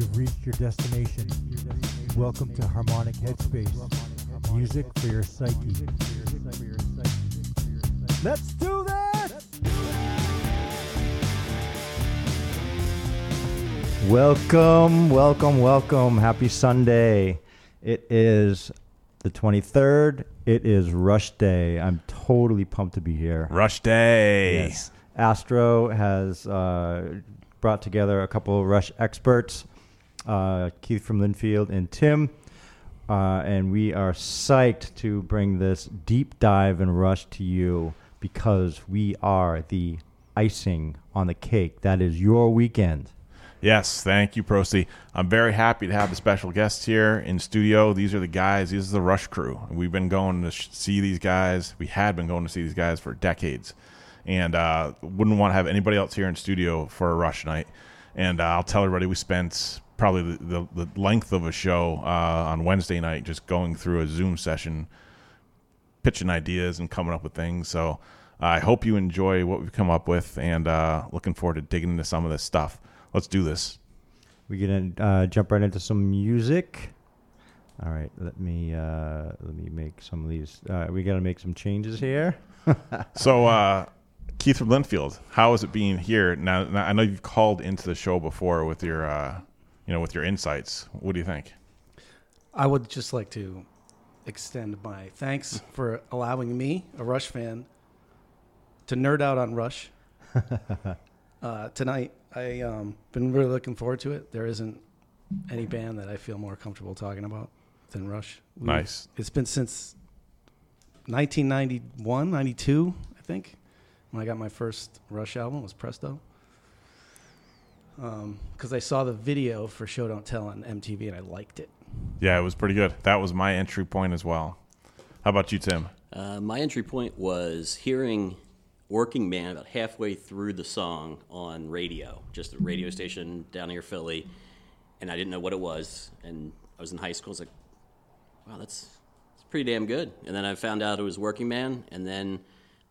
You've reached your destination. Welcome to Harmonic Headspace. Music for your psyche. Let's do this! Welcome, welcome, welcome. Happy Sunday. It is the 23rd. It is Rush Day. I'm totally pumped to be here. Rush Day. Yes. Astro has uh, brought together a couple of Rush experts, uh, Keith from Linfield and Tim. Uh, and we are psyched to bring this deep dive and Rush to you because we are the icing on the cake. That is your weekend. Yes, thank you, Prosty. I'm very happy to have the special guests here in studio. These are the guys. These are the Rush crew. We've been going to sh- see these guys. We had been going to see these guys for decades, and uh, wouldn't want to have anybody else here in studio for a Rush night. And uh, I'll tell everybody we spent probably the, the, the length of a show uh, on Wednesday night just going through a Zoom session, pitching ideas and coming up with things. So I hope you enjoy what we've come up with, and uh, looking forward to digging into some of this stuff. Let's do this. We're gonna uh, jump right into some music. All right, let me uh, let me make some of these. Uh, we got to make some changes here. So, uh, Keith from Linfield, how is it being here? Now, now, I know you've called into the show before with your, uh, you know, with your insights. What do you think? I would just like to extend my thanks for allowing me, a Rush fan, to nerd out on Rush uh, tonight. I um, been really looking forward to it. There isn't any band that I feel more comfortable talking about than Rush. We- Nice. It's been since 1991, 92, I think, when I got my first Rush album. Was Presto. Because I saw the video for Show Don't Tell on MTV and I liked it. Yeah, it was pretty good. That was my entry point as well. How about you, Tim? Uh, my entry point was hearing Working Man about halfway through the song on radio, just a radio station down near Philly, and I didn't know what it was. And I was in high school. I was like, wow, that's, that's pretty damn good. And then I found out it was Working Man, and then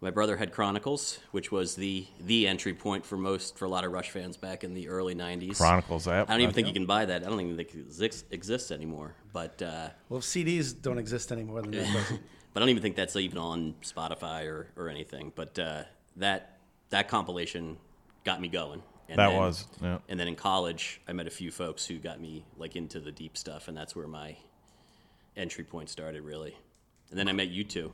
my brother had Chronicles, which was the the entry point for most for a lot of Rush fans back in the early '90s. Chronicles. Yep. I don't even think you can buy that. I don't even think it exis- exists anymore. But uh, Well, if CDs don't exist anymore, then that but I don't even think that's even on Spotify or, or anything. But uh, that that compilation got me going. And That was, yeah. And then in college, I met a few folks who got me like into the deep stuff, and that's where my entry point started, really. And then I met you two.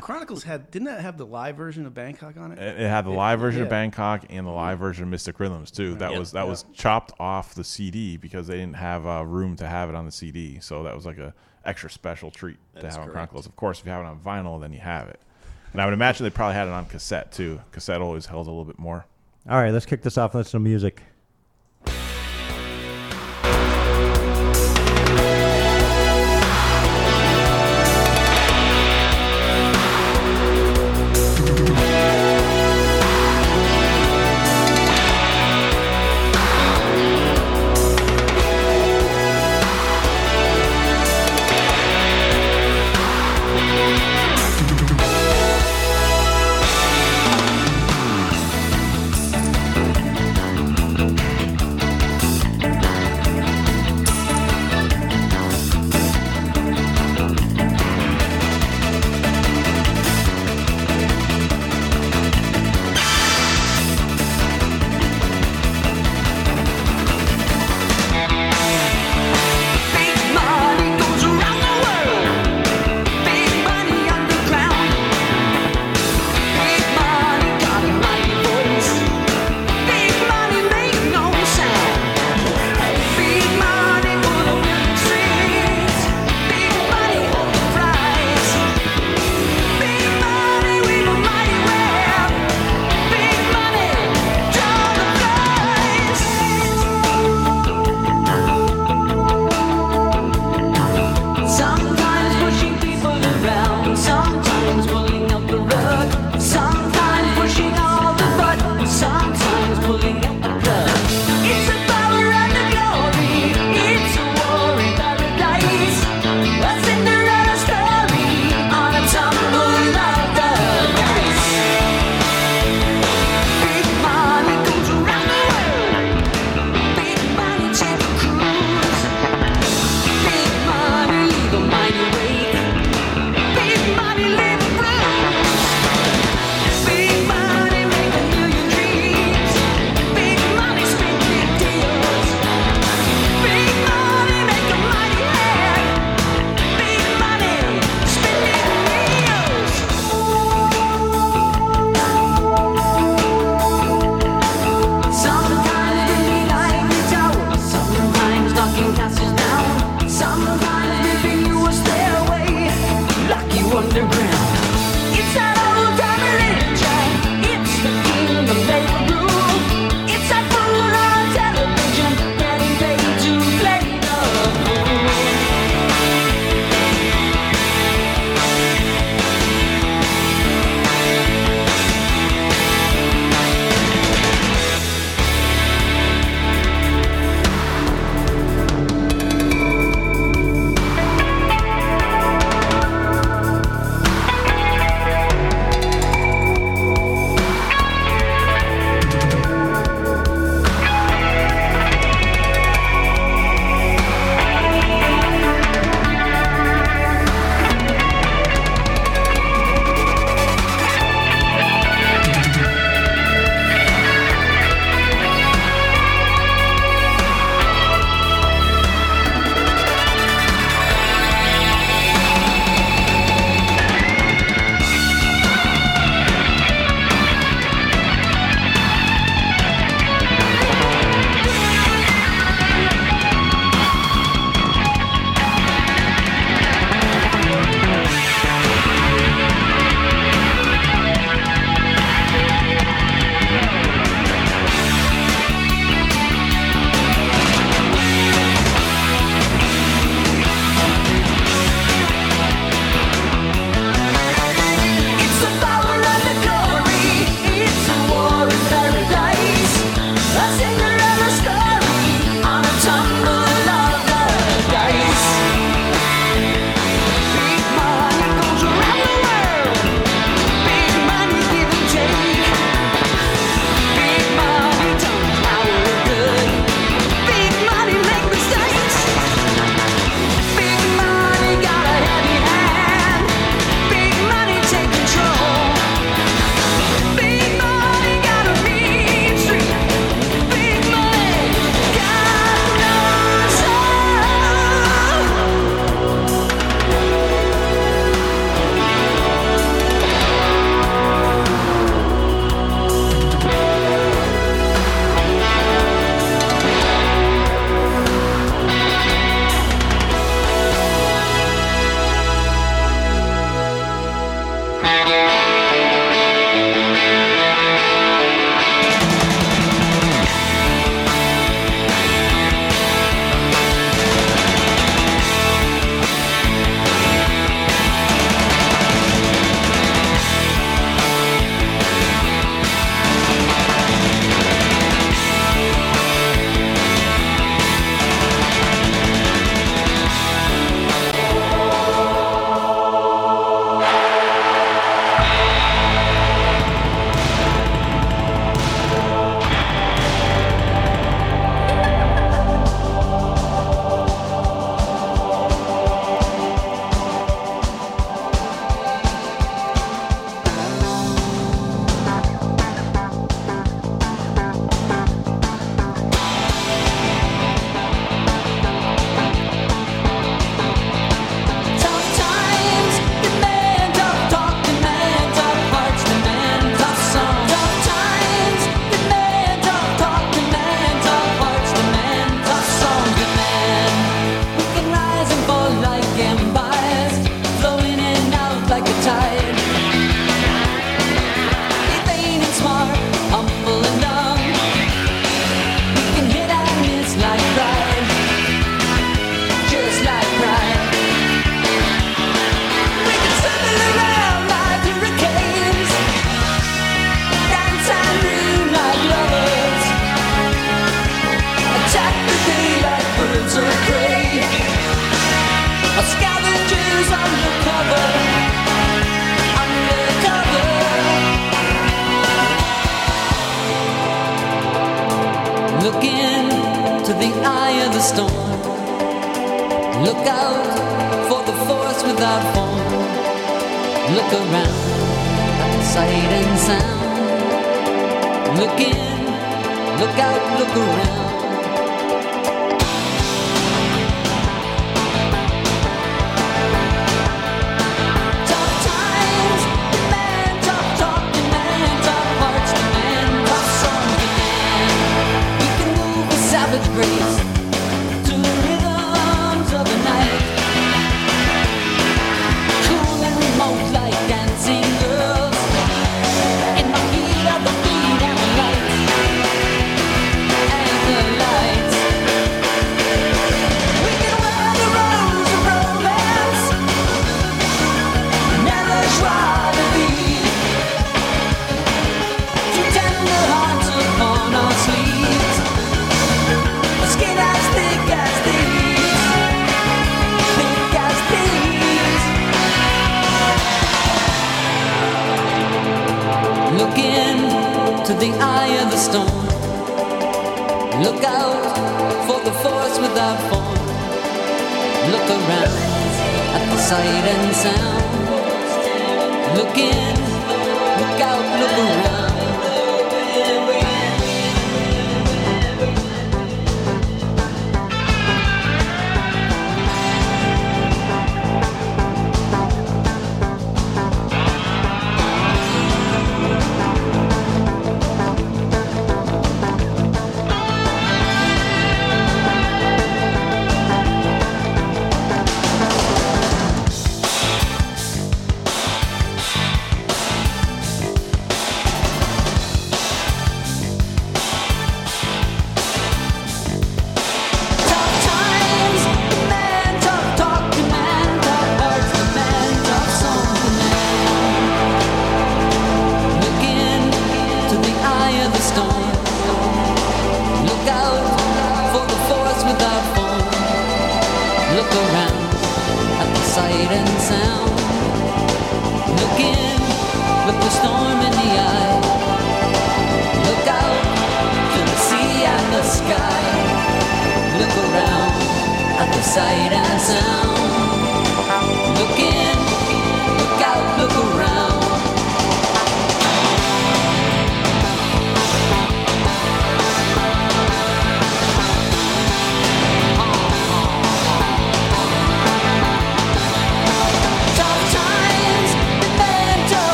Chronicles had didn't that have the live version of Bangkok on it? It, it had the live version of. Bangkok and the live version of Mystic Rhythms too. That Yep. was that was chopped off the CD because they didn't have uh, room to have it on the CD. So that was like a extra special treat to That's have on. Chronicles. Of course, if you have it on vinyl, then you have it. And I would imagine they probably had it on cassette too. Cassette always held a little bit more. All right, let's kick this off. Let's some music.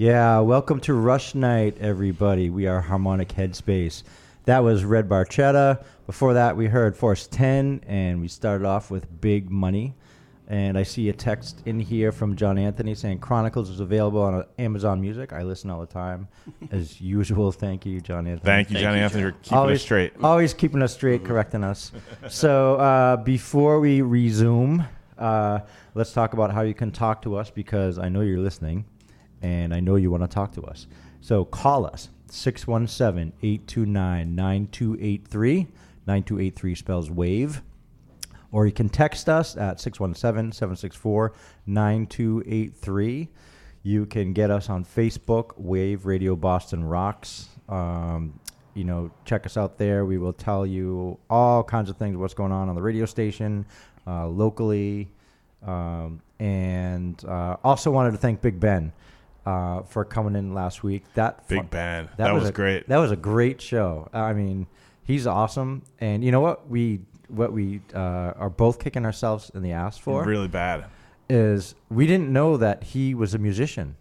Yeah, welcome to Rush Night, everybody. We are Harmonic Headspace. That was Red Barchetta. Before that, we heard Force 10, and we started off with Big Money. And I see a text in here from John Anthony saying Chronicles is available on uh, Amazon Music. I listen all the time, as usual. Thank you, John Anthony. Thank you, Thank Johnny you, Anthony, John. for keeping always us straight. Always keeping us straight, correcting us. So uh, before we resume, uh, let's talk about how you can talk to us because I know you're listening and I know you want to talk to us. So call us 617 829 9283. 9283 spells wave. Or you can text us at 617 764 9283. You can get us on Facebook, Wave Radio Boston Rocks. Um, you know, check us out there. We will tell you all kinds of things, what's going on on the radio station, uh, locally. Um, and uh, also wanted to thank Big Ben uh, for coming in last week. That Big fun- Ben. That was a- great. That was a great show. I mean, he's awesome. And you know what we what we uh, are both kicking ourselves in the ass for Really bad. is we didn't know that he was a musician,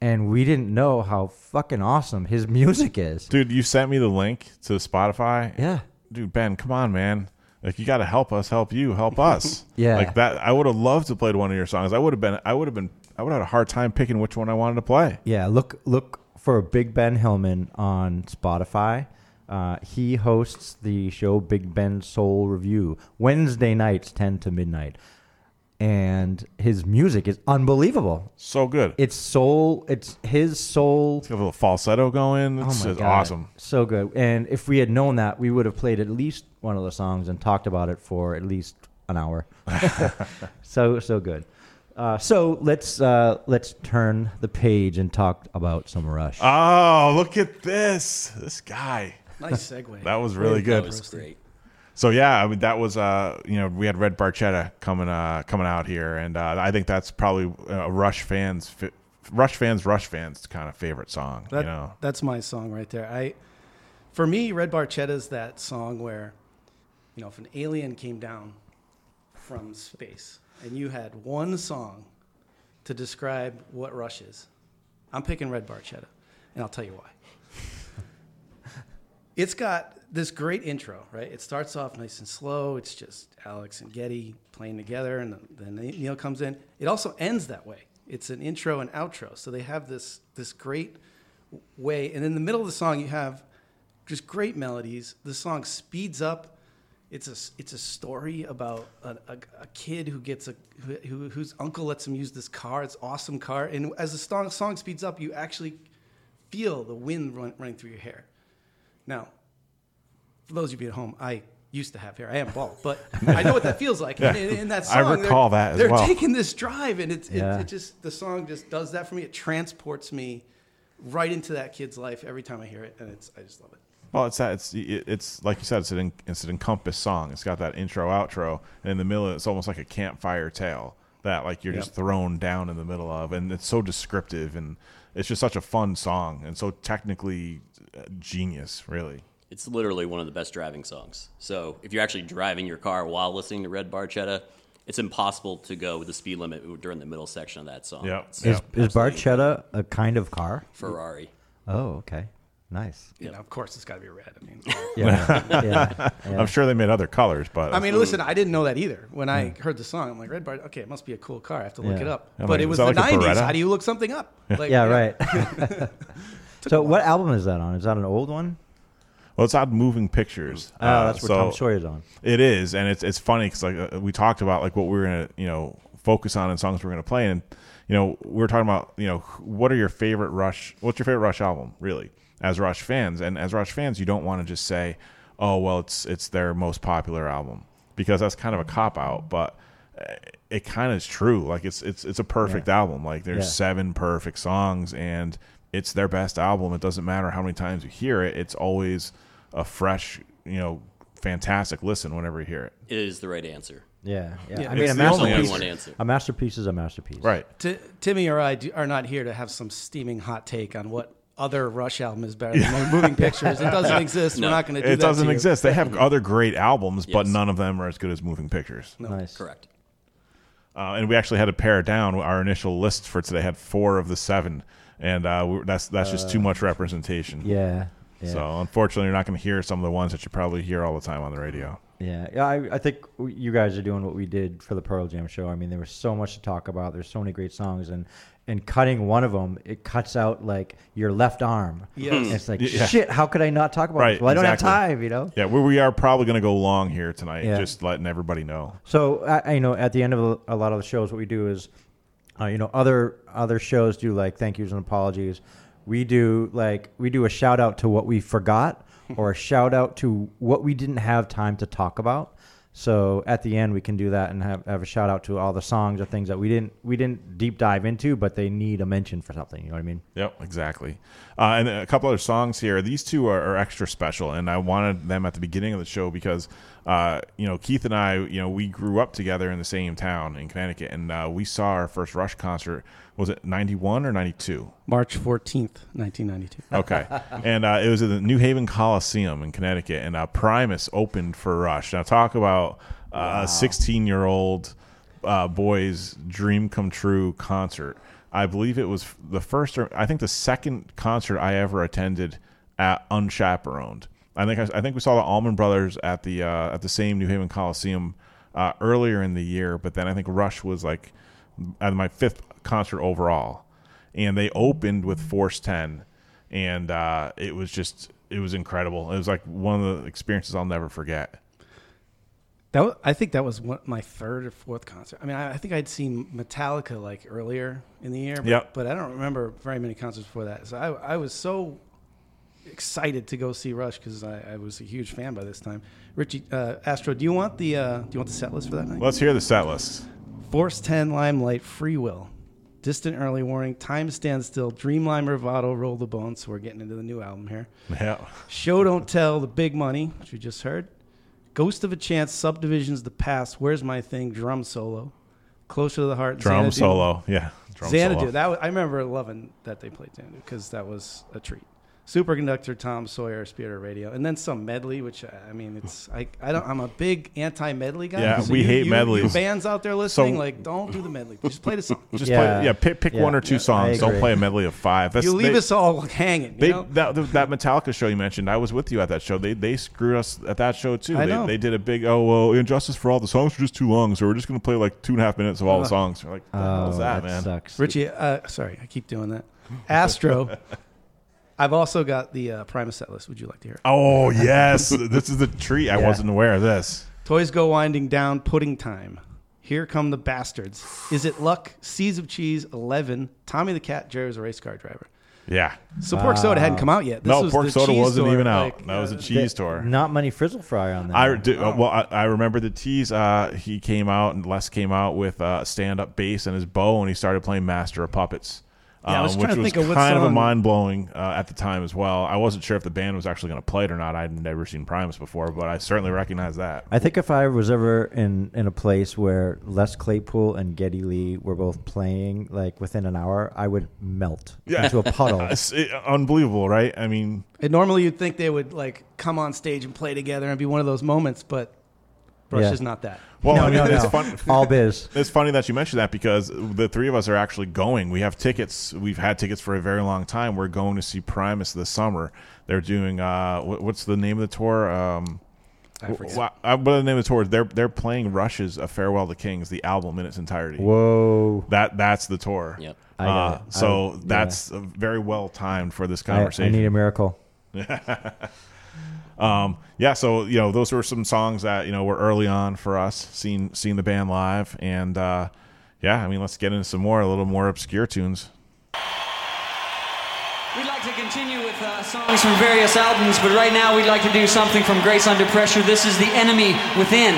and we didn't know how fucking awesome his music is. Dude, you sent me the link to Spotify. Yeah. Dude, Ben, come on, man. Like you got to help us, help you, help us. Yeah. Like that. I would have loved to played one of your songs. I would have been. I would have been. I would have had a hard time picking which one I wanted to play. Yeah, look look for Big Ben Hillman on Spotify. Uh, he hosts the show Big Ben Soul Review Wednesday nights, ten to midnight, and his music is unbelievable. So good. It's soul. It's his soul. It's got a little falsetto going. Oh It's god, awesome. so good. And if we had known that, we would have played at least one of the songs and talked about it for at least an hour. so so good. Uh, so let's uh, let's turn the page and talk about some Rush. Oh, look at this. This guy. Nice segue. That was really good. That good. was great. So yeah, I mean that was uh you know we had Red Barchetta coming uh coming out here, and uh, I think that's probably a Rush fans fi- Rush fans Rush fans kind of favorite song. That, you know, That's my song right there. I, for me, Red Barchetta's that song where, you know, if an alien came down from space and you had one song to describe what Rush is, I'm picking Red Barchetta, and I'll tell you why. it's got this great intro, right? It starts off nice and slow. It's just Alex and Geddy playing together, and then Neil comes in. It also ends that way. It's an intro and outro, so they have this this great way. And in the middle of the song, you have just great melodies. The song speeds up. It's a it's a story about a, a, a kid who gets a who, who, whose uncle lets him use this car. It's awesome car. And as the song, song speeds up, you actually feel the wind run, running through your hair. Now, for those of you at home, I used to have hair. I am bald, but I know what that feels like. And in, in that I song, they're- recall that as they're well. taking this drive, and it's Yeah. it, it just the song just does that for me. It transports me right into that kid's life every time I hear it, and it's I just love it. Well it's that it's it's like you said it's an it's an encompass song. It's got that intro outro, and in the middle it's almost like a campfire tale that like you're just thrown down in the middle of, and it's so descriptive and it's just such a fun song and so technically uh, genius, really. It's literally one of the best driving songs. So if you're actually driving your car while listening to Red Barchetta, it's impossible to go with the speed limit during the middle section of that song. Yep. It's is is absolutely Barchetta a kind of car? Ferrari. Oh, okay, nice. You know, of course, it's got to be red. I mean, Yeah, yeah, yeah. I'm sure they made other colors, but I mean, listen, I didn't know that either. When I heard the song, I'm like, Red Bar. Okay, it must be a cool car. I have to look Yeah. it up. I'm but like, it is was the like '90s. How do you look something up? Like, yeah, you right. so, what album is that on? Is that an old one? well, it's on Moving Pictures. Oh, Uh, that's what so- Tom Sawyer's on. It is, and it's it's funny because like uh, we talked about like what we are gonna you know focus on and songs we're gonna play, and you know we are talking about you know what are your favorite Rush? What's your favorite Rush album? Really, as Rush fans, and as Rush fans, you don't want to just say, oh well, it's it's their most popular album because that's kind of a cop out, but uh, it kind of is true. Like it's it's it's a perfect album. Like there's Yeah. seven perfect songs, and it's their best album. It doesn't matter how many times you hear it; it's always a fresh, you know, fantastic listen whenever you hear it. It is the right answer. Yeah, yeah. Yeah. I mean, a only masterpiece. one answer. A masterpiece is a masterpiece. Right. T- Timmy or I do, are not here to have some steaming hot take on what other Rush album is better than Moving Pictures. It doesn't exist. No. We're not going to do It that. It doesn't to you. exist. They have other great albums, but none of them are as good as Moving Pictures. Nice. Correct. Uh, and we actually had to pare down. Our initial list for today had four of the seven, and uh, we're, that's that's just too much representation. Yeah. Yeah. So unfortunately, you're not going to hear some of the ones that you probably hear all the time on the radio. Yeah, yeah. I, I think you guys are doing what we did for the Pearl Jam show. I mean, there was so much to talk about. There's so many great songs, and and cutting one of them, it cuts out like your left arm. Yes. And it's like Yeah. shit. How could I not talk about Right, this? Well, I don't exactly. have time. You know. Yeah, we, we are probably going to go long here tonight, Yeah. just letting everybody know. So I, I know at the end of a, a lot of the shows, what we do is, uh, you know, other other shows do like thank yous and apologies. We do like we do a shout out to what we forgot or a shout out to what we didn't have time to talk about. So at the end, we can do that and have, have a shout out to all the songs or things that we didn't we didn't deep dive into, but they need a mention for something. You know what I mean? Yep, exactly. Uh, and a couple other songs here. These two are, are extra special, and I wanted them at the beginning of the show because, uh, you know, Keith and I, you know, we grew up together in the same town in Connecticut, and uh, we saw our first Rush concert. Was it ninety one or ninety two? March 14th, 1992. Okay, and uh, it was at the New Haven Coliseum in Connecticut, and uh, Primus opened for Rush. Now talk about uh, a sixteen-year-old uh, boy's dream come true concert. I believe it was the first, or I think the second concert I ever attended at unchaperoned. I think I, I think we saw the Allman Brothers at the uh, at the same New Haven Coliseum uh, earlier in the year, but then I think Rush was like at my fifth concert overall, and they opened with Force Ten, and uh, it was just it was incredible. It was like one of the experiences I'll never forget. That was, I think that was one, my third or fourth concert. I mean, I, I think I'd seen Metallica like earlier in the year, but, Yep. but I don't remember very many concerts before that. So I, I was so excited to go see Rush because I, I was a huge fan by this time. Richie uh, Astro, do you want the uh, do you want the set list for that night? Let's hear the set list. Force 10, Limelight, Free Will, Distant Early Warning, Time Stand Still, Dreamline Bravado, Roll the Bones. So we're getting into the new album here. Yeah, Show Don't Tell, The Big Money, which we just heard. Ghost of a Chance, Subdivisions, The Past, Where's My Thing, Drum Solo. Closer to the Heart, drum Xanadu. solo. Yeah, drum Xanadu. solo. That was, I remember loving that they played Xanadu because that was a treat. Superconductor, Tom Sawyer, Spirit of Radio, and then some medley, which uh, I mean, it's I, I don't I'm a big anti medley guy. Yeah, we you- hate you- medleys. You bands out there listening, So- like don't do the medley. Just play the song. Just Yeah. play, yeah, pick, pick Yeah. one or two Yeah, songs. Don't play a medley of five. That's, you leave they, us all hanging. You They know? that, that Metallica show you mentioned. I was with you at that show. They they screwed us at that show too. I they, know. they did a big oh well, injustice for all the songs are just too long, so we're just gonna play like two and a half minutes of all the songs. We're like, what the hell Oh, is that, that man? sucks. Richie, uh, sorry, I keep doing that. Astro. I've also got the uh, Primus set list. Would you like to hear? it? Oh yes, this is the treat. I Yeah. wasn't aware of this. Toys go winding down. Pudding time. Here come the bastards. Is it luck? Seas of cheese. Eleven. Tommy the cat. Jerry's a race car driver. Yeah. So pork soda hadn't come out yet. This no, was pork the soda cheese wasn't tour, even out. like, that was a uh, cheese tour. Not many frizzle fry on that. I do, well. I, I remember the tease. Uh, he came out and Les came out with uh, stand up bass and his bow, and he started playing Master of Puppets. Yeah, I was um, trying which to was think of what kind of a mind blowing uh, at the time as well. I wasn't sure if the band was actually going to play it or not. I'd never seen Primus before, but I certainly recognize that. I think if I was ever in, in a place where Les Claypool and Geddy Lee were both playing like within an hour, I would melt Yeah. into a puddle. It's it- unbelievable, right? I mean, And normally you'd think they would like come on stage and play together and be one of those moments, but Rush Yeah. is not that. well, no, I mean, no, it's no. fun. All biz. It's funny that you mentioned that because the three of us are actually going. We have tickets. We've had tickets for a very long time. We're going to see Primus this summer. They're doing uh, what, what's the name of the tour? Um, I forget. wh- wh- uh, what the name of the tour? They're they're playing Rush's "A Farewell to Kings," the album in its entirety. Whoa. That that's the tour. Yep. I got Uh, it. so I- that's uh, very well timed for this I, I conversation. need a miracle. Um, yeah, so you know, those were some songs that you know were early on for us, seeing seeing the band live, and uh, yeah, I mean, let's get into some more, a little more obscure tunes. We'd like to continue with uh, songs from various albums, but right now we'd like to do something from Grace Under Pressure. This is The Enemy Within.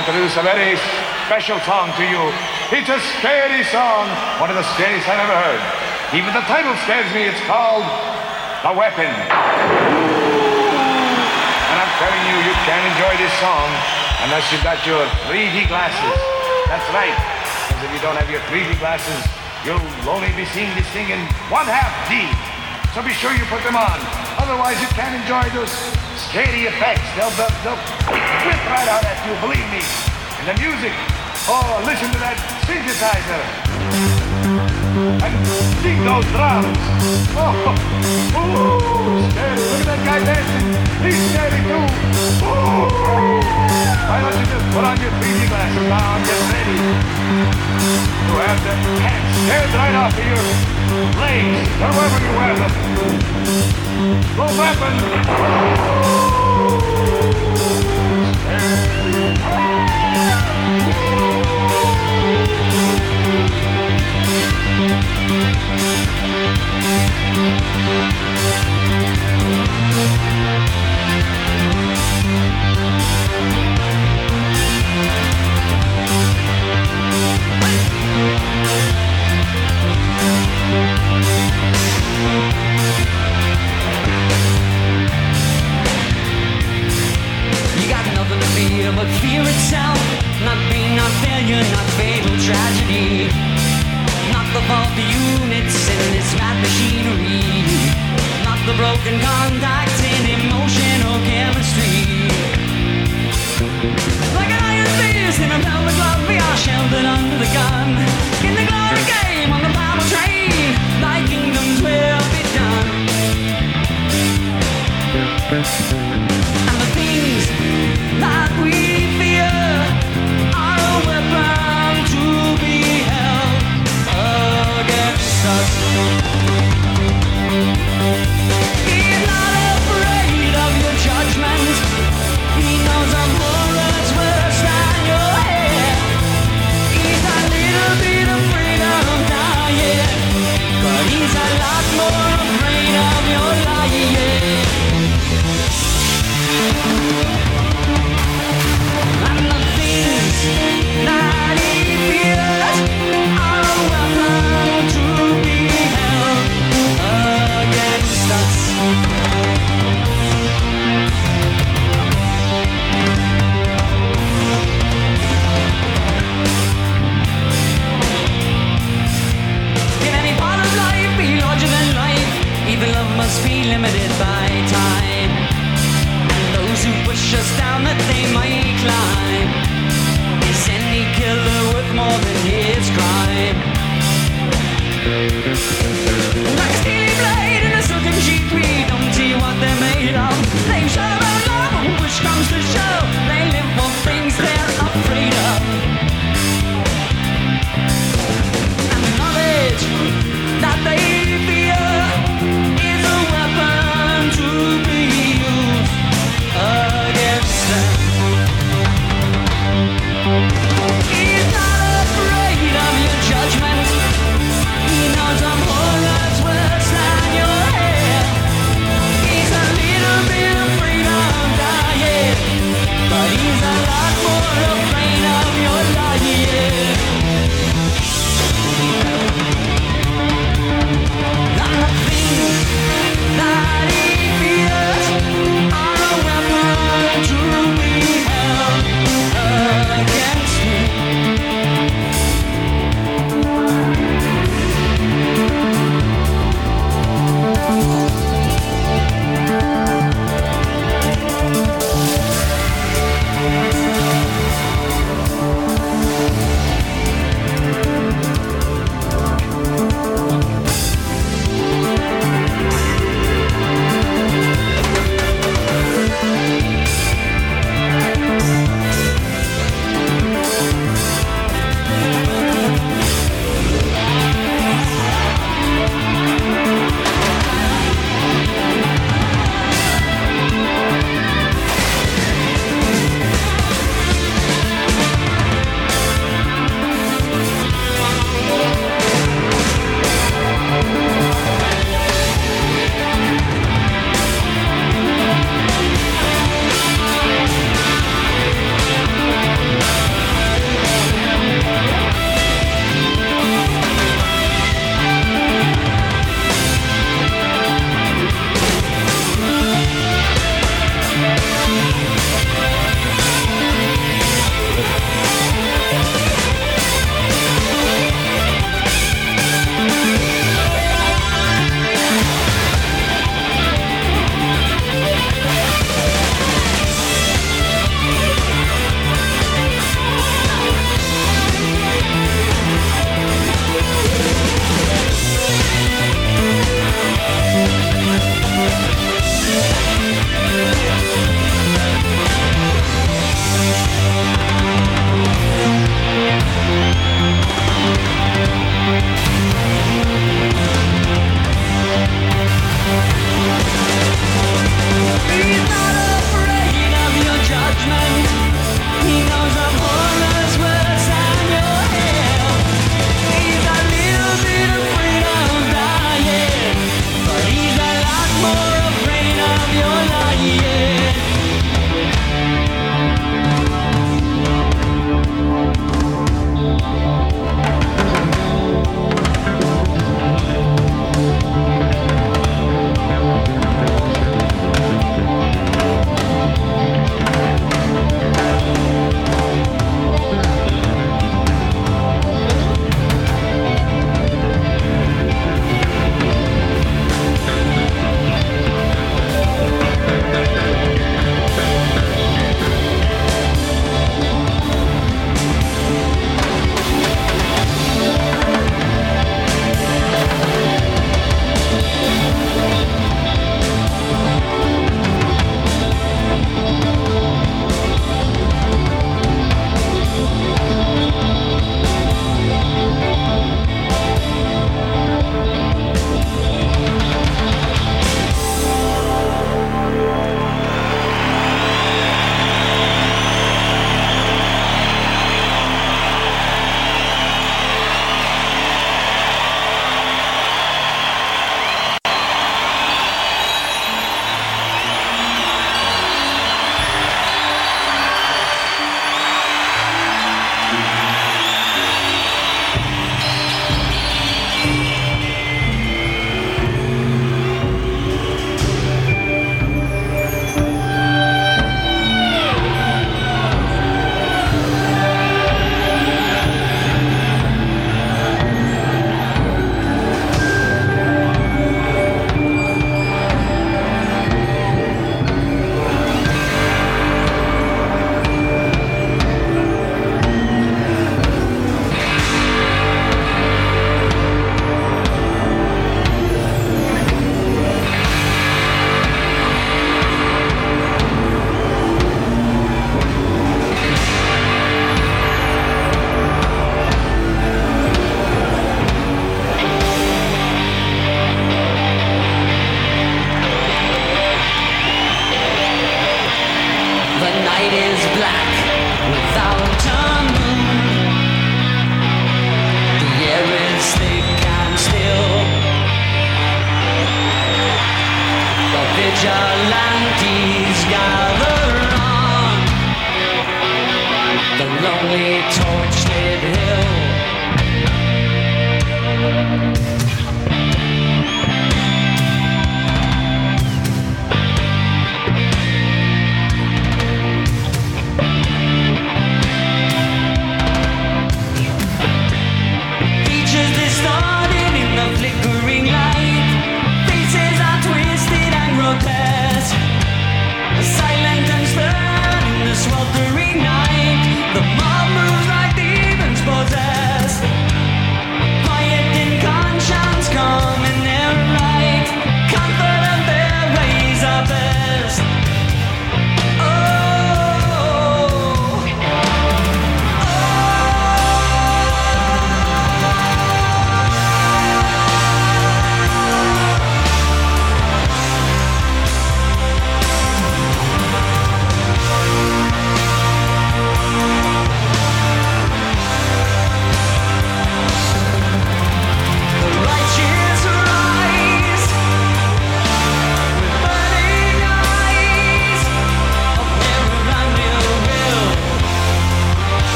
Introduce a very special song to you. It's a scary song, one of the scariest I've ever heard. Even the title scares me. It's called The Weapon. And I'm telling you, you can't enjoy this song unless you've got your 3D glasses. That's right. Because if you don't have your 3D glasses, you'll only be seeing this thing in one half D. So be sure you put them on. Otherwise, you can't enjoy those scary effects. They'll, they'll, they'll whip right out at you, believe me. And the music. Oh, listen to that synthesizer. And see those drums. Oh, ooh. Look at that guy dancing. He's scary too. Ooh. Why don't you just put on your 3D glasses now and get ready to have the hands stared right off of your legs or wherever you wear them. The weapon. But fear itself. Not being, not failure, not fatal tragedy. Not the faulty units in this mad machinery. Not the broken contacts in emotional chemistry. Like an iron fist in a velvet glove, we are sheltered under the gun. In the glory game on the power train, thy kingdoms will be done. lot more afraid of your lying. that they might climb. Is any killer worth more than?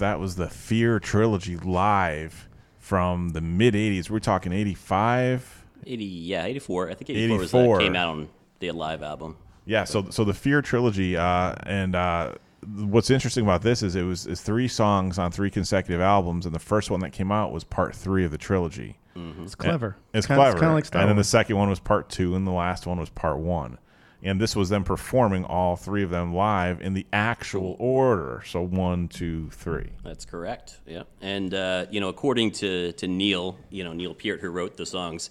All right, that was the Fear trilogy live from the mid '80s. We're talking '85. 80, yeah, 84. I think 84, was 84. uh, came out on the live album. Yeah, so so the Fear trilogy, uh, and uh, what's interesting about this is it was is three songs on three consecutive albums, and the first one that came out was part three of the trilogy. It's clever. It's kinda, clever. kind of like Star and then the second one was part two, and the last one was part one. And this was them performing all three of them live in the actual order. So one, two, three. That's correct. Yeah, and uh, you know, according to to Neil, you know Neil Peart, who wrote the songs,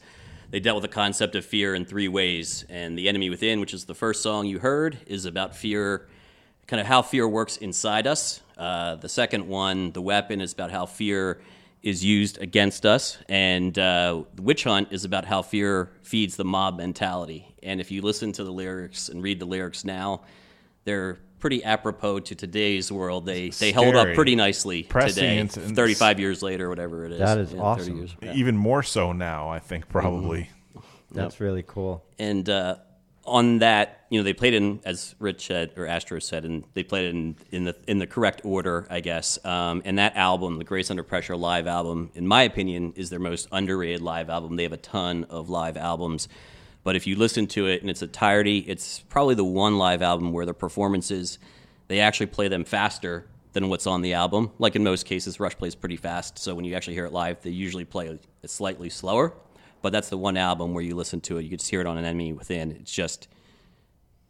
they dealt with the concept of fear in three ways. And the enemy within, which is the first song you heard, is about fear, kind of how fear works inside us. Uh, the second one, the weapon, is about how fear is used against us, and uh, the witch hunt is about how fear feeds the mob mentality. And if you listen to the lyrics and read the lyrics now, they're pretty apropos to today's world. They they hold up pretty nicely Pressing today, and 35 years later, whatever it is. That is 30 awesome. years. Yeah. Even more so now, I think probably. That's really cool. And uh, on that, you know, they played in as Rich said or Astro said, and they played in in the in the correct order, I guess. Um, and that album, the Grace Under Pressure live album, in my opinion, is their most underrated live album. They have a ton of live albums, but if you listen to it in its entirety, it's probably the one live album where the performances they actually play them faster than what's on the album. Like in most cases, Rush plays pretty fast, so when you actually hear it live, they usually play it slightly slower. But that's the one album where you listen to it, you can just hear it on an enemy within. It's just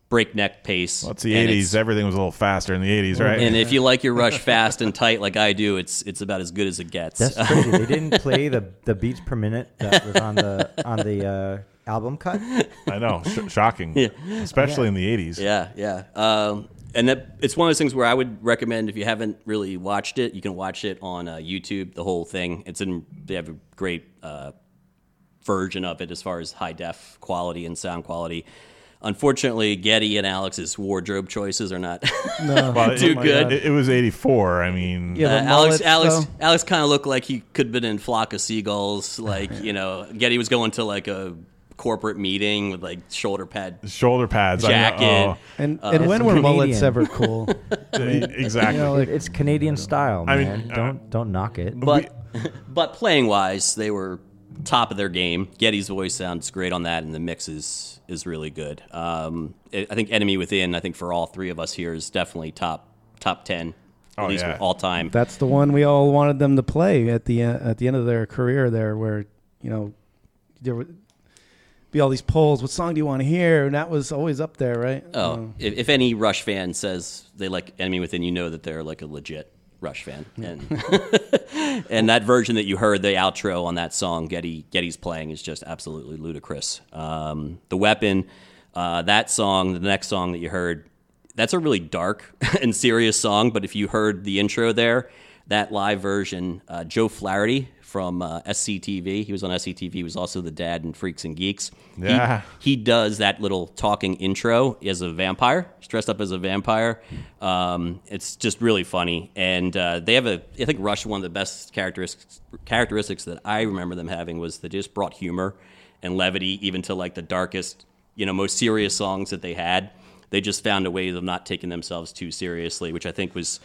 breakneck pace. Well, it's the and '80s. Everything was a little faster in the '80s, right? And if you like your rush fast and tight like I do, it's it's about as good as it gets. That's crazy. they didn't play the the beats per minute that was on the on the uh, album cut. I know, sh- shocking, especially in the '80s. Yeah, yeah. Um, and that it's one of those things where I would recommend if you haven't really watched it, you can watch it on uh, YouTube, the whole thing. It's in they have a great uh, version of it as far as high def quality and sound quality. Unfortunately, Geddy and Alex's wardrobe choices are not Well, too it- good. It, it was '84. I mean, Yeah, Uh, Alex, mullets, Alex. Alex kind of looked like he could have been in Flock of Seagulls. Like you know, Geddy was going to like a corporate meeting with like shoulder pad shoulder pads, I know- jacket. And Uh, and when were Canadian. mullets ever cool? oh, exactly. You know, like It's Canadian style, I man. mean, uh, don't don't knock it. but but playing wise, they were top of their game. Geddy's voice sounds great on that, and the mix is is really good. Um, I I think Enemy Within. I think for all three of us here is definitely top top ten, at Oh, least yeah. all time. that's the one we all wanted them to play at the uh, at the end of their career there, where you know there would be all these polls. What song do you want to hear? And that was always up there, right? Oh, Um, if, if any Rush fan says they like Enemy Within, you know that they're like a legit Rush fan. And and that version that you heard, the outro on that song, Geddy Geddy's playing, is just absolutely ludicrous. Um, the Weapon, uh, that song, the next song that you heard, that's a really dark and serious song. But if you heard the intro there, that live version, uh, Joe Flaherty from uh, SCTV, he was on SCTV, he was also the dad in Freaks and Geeks. He- Yeah. he does that little talking intro as a vampire. He's dressed up as a vampire. Um, it's just really funny, and uh, they have a. I think Rush one of the best characteristics characteristics that I remember them having was they just brought humor and levity even to like the darkest, you know, most serious songs that they had. They just found a way of not taking themselves too seriously, which I think was.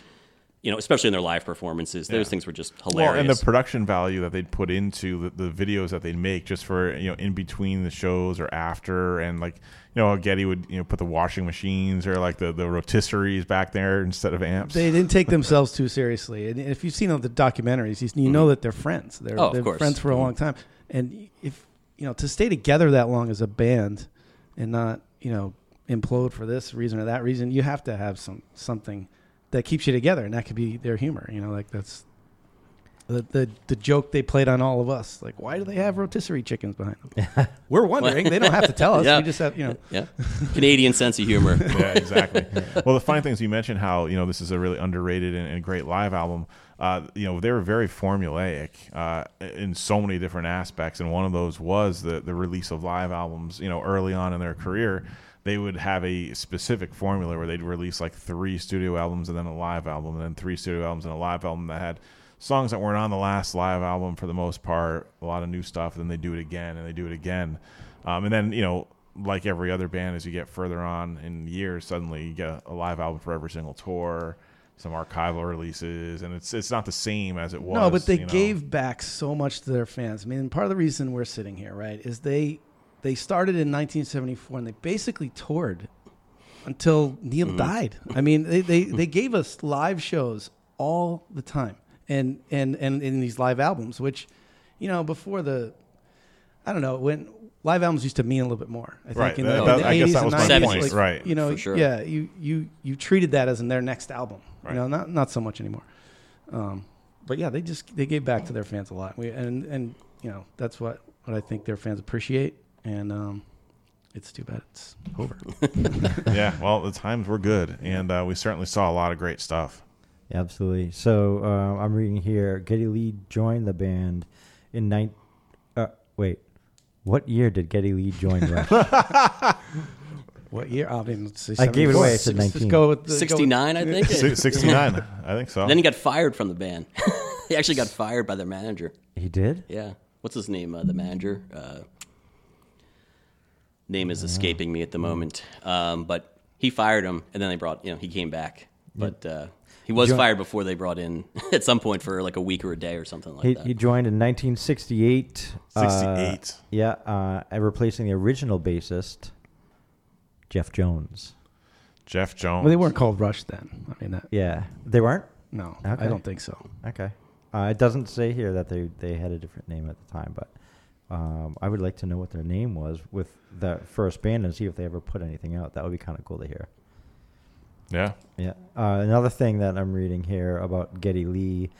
You know, especially in their live performances, those things were just hilarious. Well, and the production value that they'd put into the, the videos that they'd make just for you know in between the shows or after, and like you know Geddy would you know put the washing machines or like the the rotisseries back there instead of amps. they didn't take themselves too seriously. And if you've seen all the documentaries, you, you know that they're friends. They're, Mm-hmm. Oh, they're friends for a long time. And if you know to stay together that long as a band and not you know implode for this reason or that reason, you have to have some something that keeps you together, and that could be their humor. You know, like that's. The, the, the joke they played on all of us, like why do they have rotisserie chickens behind them? We're wondering. they don't have to tell us. Yeah. We just have you know. yeah, Canadian sense of humor. yeah, exactly. well, the funny thing is, you mentioned how you know this is a really underrated and, and great live album. Uh, you know, they were very formulaic uh, in so many different aspects, and one of those was the the release of live albums. You know, early on in their career, they would have a specific formula where they'd release like three studio albums and then a live album, and then three studio albums and a live album that had songs that weren't on the last live album for the most part, a lot of new stuff. Then they do it again and they do it again, um, and then you know like every other band, as you get further on in years, suddenly you get a live album for every single tour, some archival releases, and it's it's not the same as it was. No, but they you know. gave back so much to their fans. I mean, part of the reason we're sitting here, right, is they they started in 1974 and they basically toured until Neil Mm-hmm. died. I mean, they, they they gave us live shows all the time, and and and in these live albums, which, you know, before the, I don't know when. Live albums used to mean a little bit more. I think Right. in the, That- in the I guess 80s that and was my 90s, point. like, Right. You know, For sure. yeah, you you you treated that as in their next album. Right. You know, not not so much anymore. Um, but yeah, they just they gave back to their fans a lot. We, and and you know that's what what I think their fans appreciate. And um, it's too bad it's over. yeah, well, the times were good, and uh, we certainly saw a lot of great stuff. Absolutely. So uh, I'm reading here. Geddy Lee joined the band in nine. Uh, wait, what year did Geddy Lee join Rush? what year? I mean, let's say I gave it away. I said Let's 19. go with the, go with- 69, I think. Sixty-nine, I think so. Then he got fired from the band. he actually got fired by their manager. he did. Yeah. What's his name? Uh, the manager. Name is escaping me at the moment. Um, but he fired him, and then they brought. You know, he came back, but uh, he was Jo- fired before they brought in at some point for like a week or a day or something like He, that. he joined in 1968. uh, 68. yeah, uh, and replacing the original bassist, Jeff Jones. Jeff Jones. Well, they weren't called Rush then. I mean, that, Yeah, they weren't. no, Okay. I don't think so. Okay. Uh, it doesn't say here that they, they had a different name at the time, but Um, I would like to know what their name was with that first band and see if they ever put anything out. That would be kind of cool to hear. Yeah. Yeah. Uh, another thing that I'm reading here about Geddy Lee,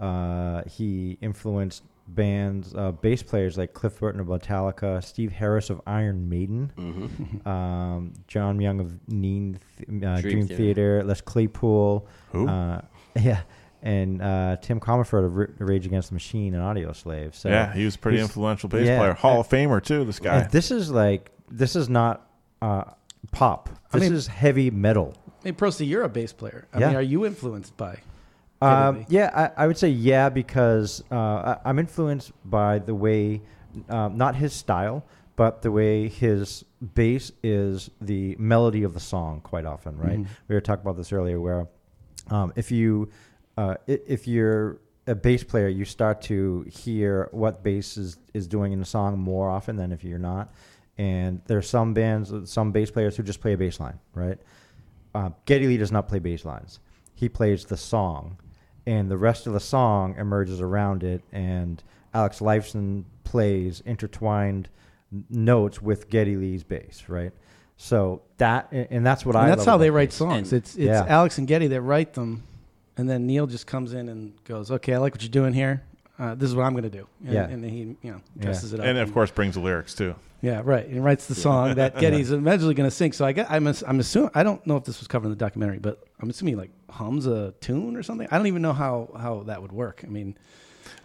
uh, he influenced bands, uh, bass players like Cliff Burton of Metallica, Steve Harris of Iron Maiden, Mm-hmm. um, John Myung of Neen, Th- uh, Dream Dream, Theater. Theater, Les Claypool, Who? Uh, yeah, and uh, Tim Commerford of R- Rage Against the Machine and Audioslave. So yeah, he was a pretty influential bass yeah. player. Hall of Famer too. This guy. this is like this is not uh, pop. I This mean- is heavy metal. Hey, Prosty, you're a bass player. I Yeah. mean, are you influenced by? Um, yeah, I, I would say yeah because uh, I, I'm influenced by the way, um, not his style, but the way his bass is the melody of the song. Quite often, right? We were talking about this earlier, where um, if you uh, if you're a bass player, you start to hear what bass is, is doing in the song more often than if you're not. And there's some bands, some bass players who just play a bass line, right? uh, Geddy Lee does not play bass lines. He plays the song, and the rest of the song emerges around it. And Alex Lifeson plays intertwined notes with Geddy Lee's bass, right? So that, and and that's what I. That's how they write songs. And- it's it's Yeah. Alex and Geddy that write them, and then Neil just comes in and goes, "Okay, I like what you're doing here. Uh, this is what I'm going to do." And, Yeah. and then he you know Yeah. dresses it up. and of course brings the lyrics too. yeah, right. And writes the song that Geddy's eventually going to sing. So I guess I'm I'm assuming I don't know if this was covered in the documentary, but I'm assuming he, like hums a tune or something. I don't even know how how that would work. I mean,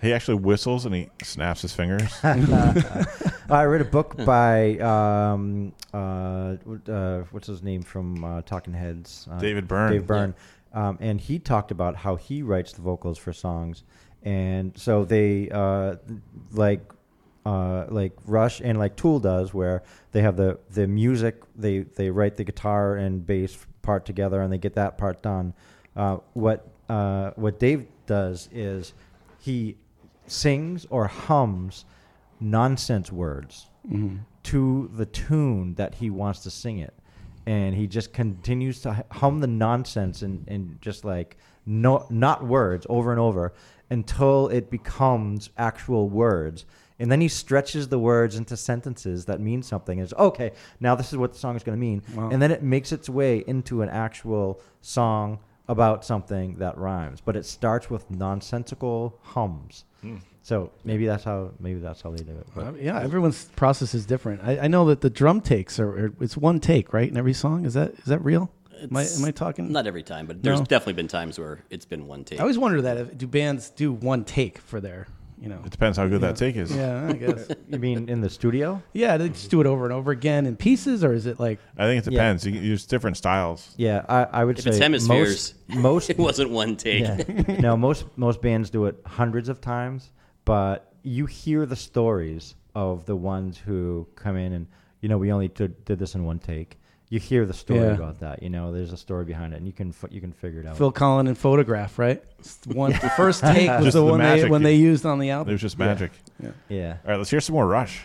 He actually whistles and he snaps his fingers. I read a book by um, uh, uh, what's his name from uh, Talking Heads, uh, David Byrne. Dave Byrne, um, and he talked about how he writes the vocals for songs, and so they uh, like uh, like Rush and like Tool does, where they have the the music, they they write the guitar and bass part together, and they get that part done. Uh, what uh, what Dave does is he sings or hums nonsense words to the tune that he wants to sing it. And he just continues to hum the nonsense and, and just like no, not words over and over until it becomes actual words. And then he stretches the words into sentences that mean something. It's okay, now this is what the song is going to mean. Wow. And then it makes its way into an actual song about something that rhymes. But it starts with nonsensical hums. Hmm. So maybe that's how maybe that's how they do it. But uh, yeah, everyone's process is different. I, I know that the drum takes are, are it's one take, right? In every song, is that is that real? Am I, am I talking? Not every time, but there's No. definitely been times where it's been one take. I always wonder that if, do bands do one take for their, you know? It depends how good that take is. Yeah, I guess. you mean in the studio? yeah, they just do it over and over again in pieces, or is it like? I think it Yeah. depends. You use different styles. Yeah, I, I would if say it's hemispheres, Most, most it wasn't one take. yeah. no, most most bands do it hundreds of times, but you hear the stories of the ones who come in and you know we only did, did this in one take. You hear the story Yeah. about that. You know, there's a story behind it, and you can f- you can figure it out. Phil Collin and Photograph, right? It's the One the first take was Just the the one they magic. when they used on the album. It was just magic. yeah. All right, let's hear some more Rush.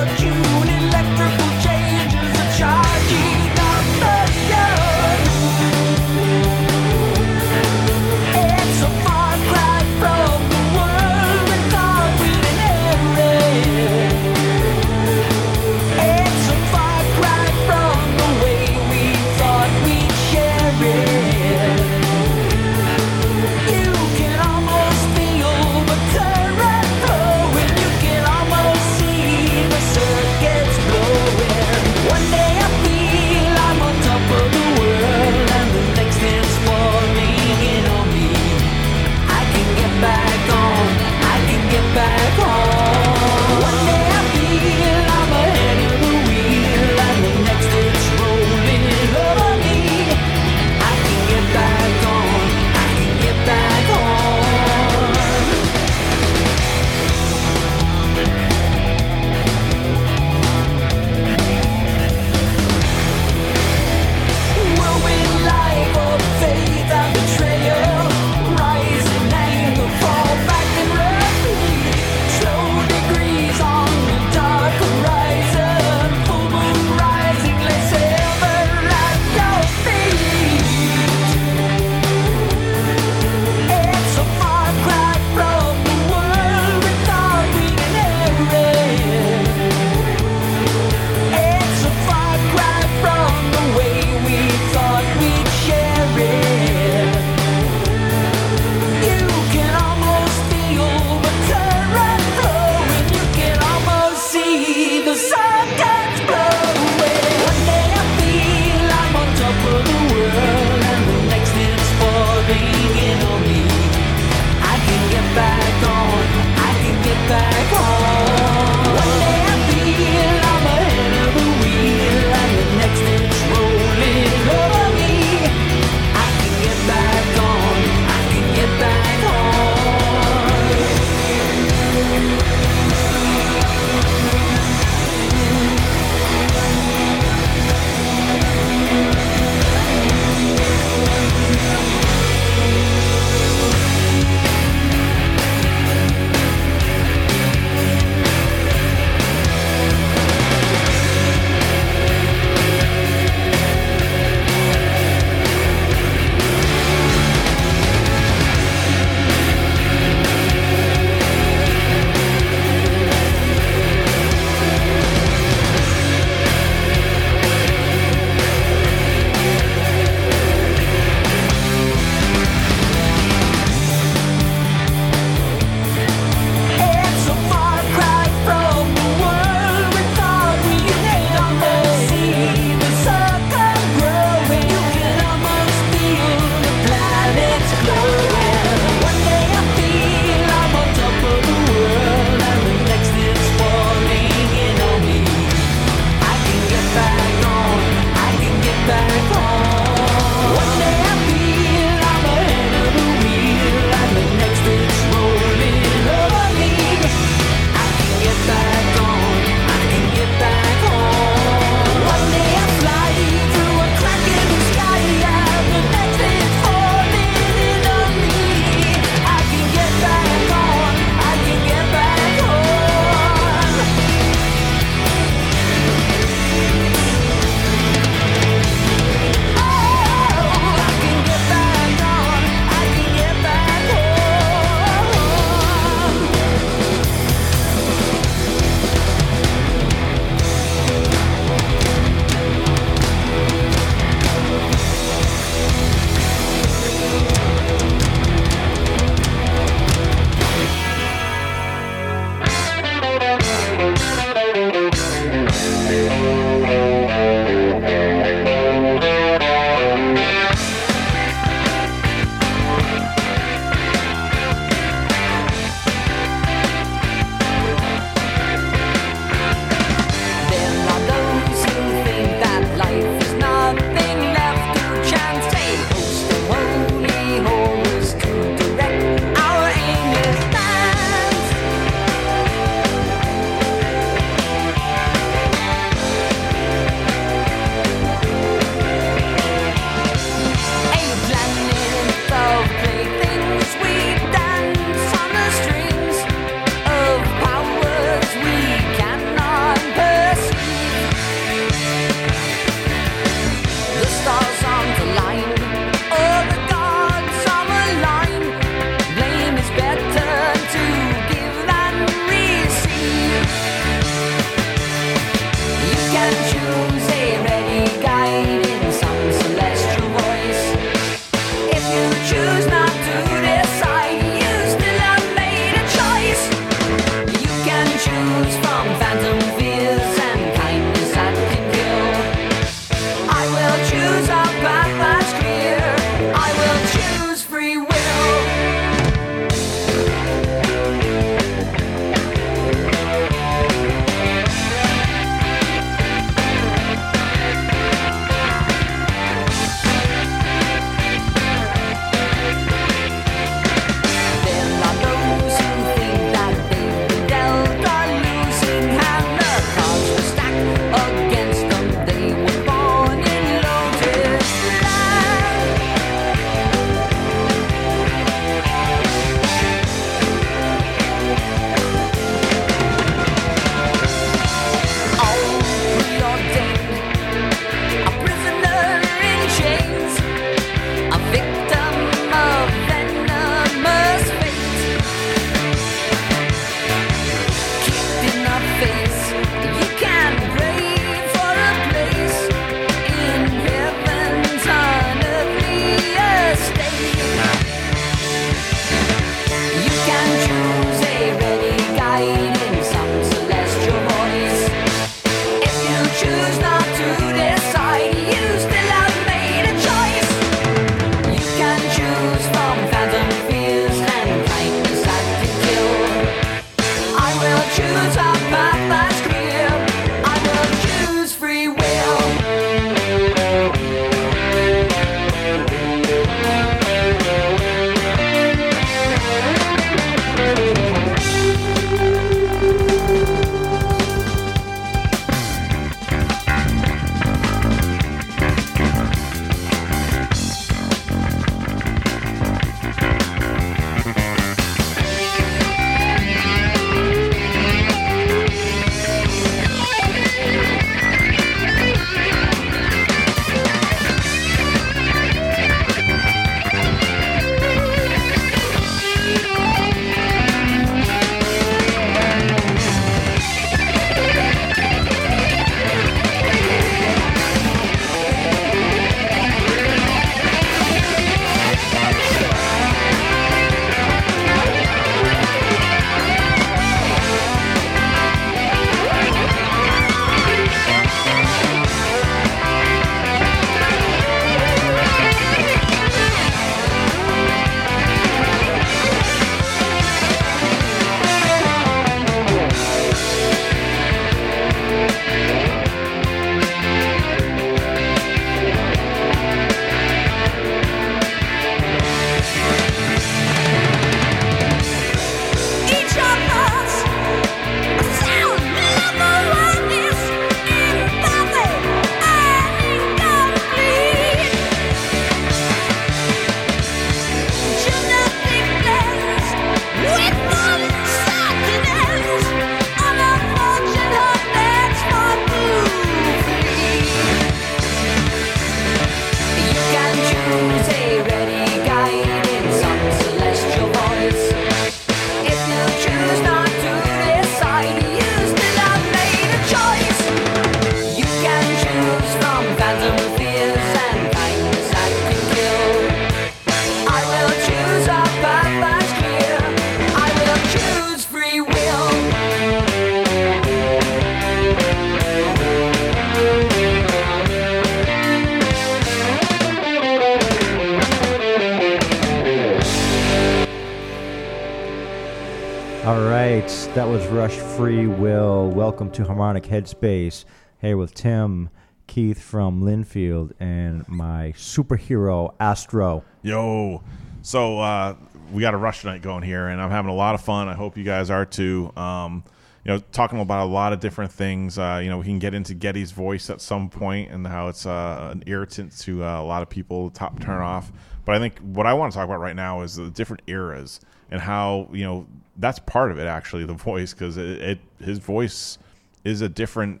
Welcome to Harmonic Headspace. Here with Tim, Keith from Linfield, and my superhero Astro. Yo, so uh, we got a rush night going here, and I'm having a lot of fun. I hope you guys are too. Um, you know, talking about a lot of different things. Uh, you know, we can get into Geddy's voice at some point and how it's uh, an irritant to uh, a lot of people. Top turn off. But I think what I want to talk about right now is the different eras and how you know that's part of it actually the voice because it, it his voice is a different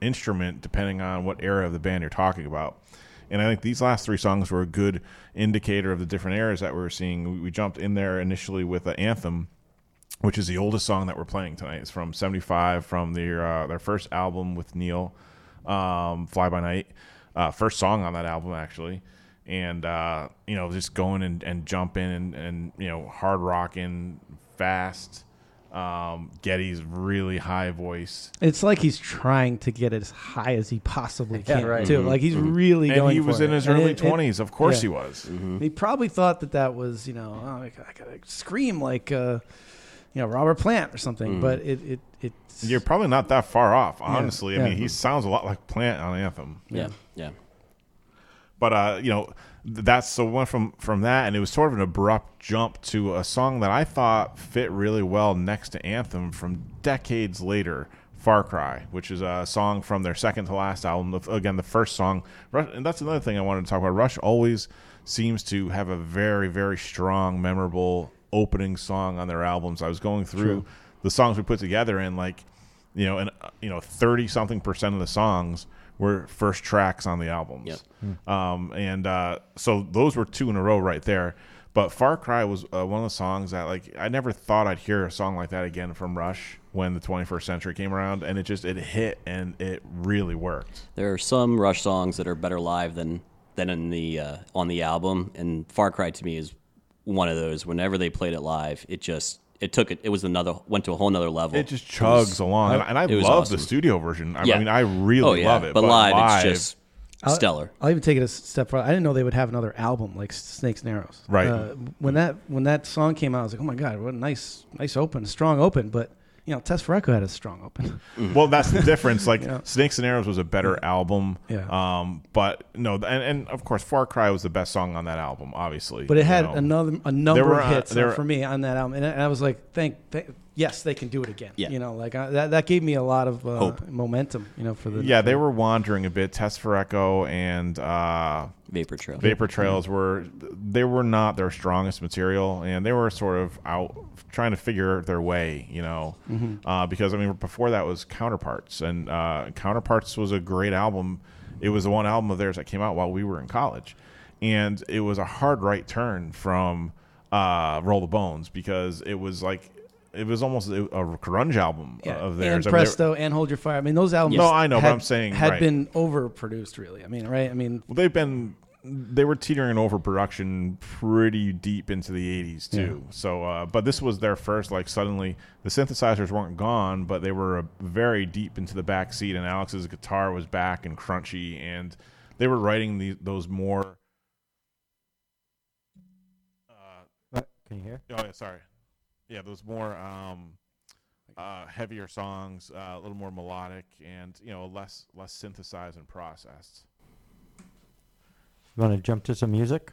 instrument depending on what era of the band you're talking about. And I think these last three songs were a good indicator of the different eras that we were seeing. We, jumped in there initially with an anthem, which is the oldest song that we're playing tonight. It's from '75, from their uh, their first album with Neil, um, "Fly by Night," uh, first song on that album actually. And uh, you know, just going and, and jumping and, and you know, hard rocking, fast. Um, Geddy's really high voice. It's like he's trying to get as high as he possibly Yeah, can, right. too. Like he's really and going. he was for in it. his And early it- it- twenties. Of course, yeah. he was. He probably thought that that was, you know, oh, I, gotta, I gotta scream like, uh, you know, Robert Plant or something. But it, it, it's You're probably not that far off, honestly. I yeah. mean, he sounds a lot like Plant on Anthem. Yeah, yeah. But uh, you know, th- that's so went from from that, and it was sort of an abrupt jump to a song that I thought fit really well next to Anthem from decades later. Far Cry, which is a song from their second to last album. Again, the first song, Rush, and that's another thing I wanted to talk about. Rush always seems to have a very, very strong, memorable opening song on their albums. I was going through the songs we put together, and like, you know, and uh, you know, thirty something percent of the songs were first tracks on the albums. Yep. Um, and uh, so those were two in a row right there. But Far Cry was uh, one of the songs that like I never thought I'd hear a song like that again from Rush when the 21st century came around, and it just it hit and it really worked. There are some Rush songs that are better live than than in the uh, on the album, and Far Cry to me is one of those. Whenever they played it live, it just it took it. It was another went to a whole nother level. It just chugs along, and, and I love awesome. the studio version. I, Yeah. mean, I really oh yeah, love it. but, live, it's just I'll- stellar. I'll even take it a step further. I didn't know they would have another album like Snakes and Arrows. Right. Uh, when that when that song came out, I was like, oh my god, what a nice nice open, strong open. But you know, Test for Echo had a strong open. well, that's the difference. Like Yeah. Snakes and Arrows was a better album. Yeah. Um, but no, and, and of course, Far Cry was the best song on that album, obviously. But it you had know. another a number were, of uh, hits uh, there- for me on that album, and I, and I was like, thank, thank, yes, they can do it again. Yeah. You know, like uh, that that gave me a lot of uh, Hope. momentum. You know, for the Yeah, they were wandering a bit. Test for Echo and uh, Vapor Trail. Vapor Trails were they were not their strongest material, and they were sort of out trying to figure their way, you know. Uh, because I mean, before that was Counterparts, and uh, Counterparts was a great album. It was the one album of theirs that came out while we were in college, and it was a hard right turn from uh, Roll the Bones because it was like it was almost a, a grunge album Yeah, of and theirs. I mean, they- Presto and Hold Your Fire. I mean, those albums. No, I know, but I'm saying, had right. been overproduced. Really, I mean, right? I mean, Well, they've been they were teetering in overproduction pretty deep into the 80s too. So, uh, but this was their first like suddenly the synthesizers weren't gone, but they were uh, very deep into the back seat, and Alex's guitar was back and crunchy, and they were writing the, those more. What? Can you hear? Oh yeah, sorry. Yeah, those more um, uh, heavier songs, uh, a little more melodic, and you know less less synthesized and processed. You want to jump to some music?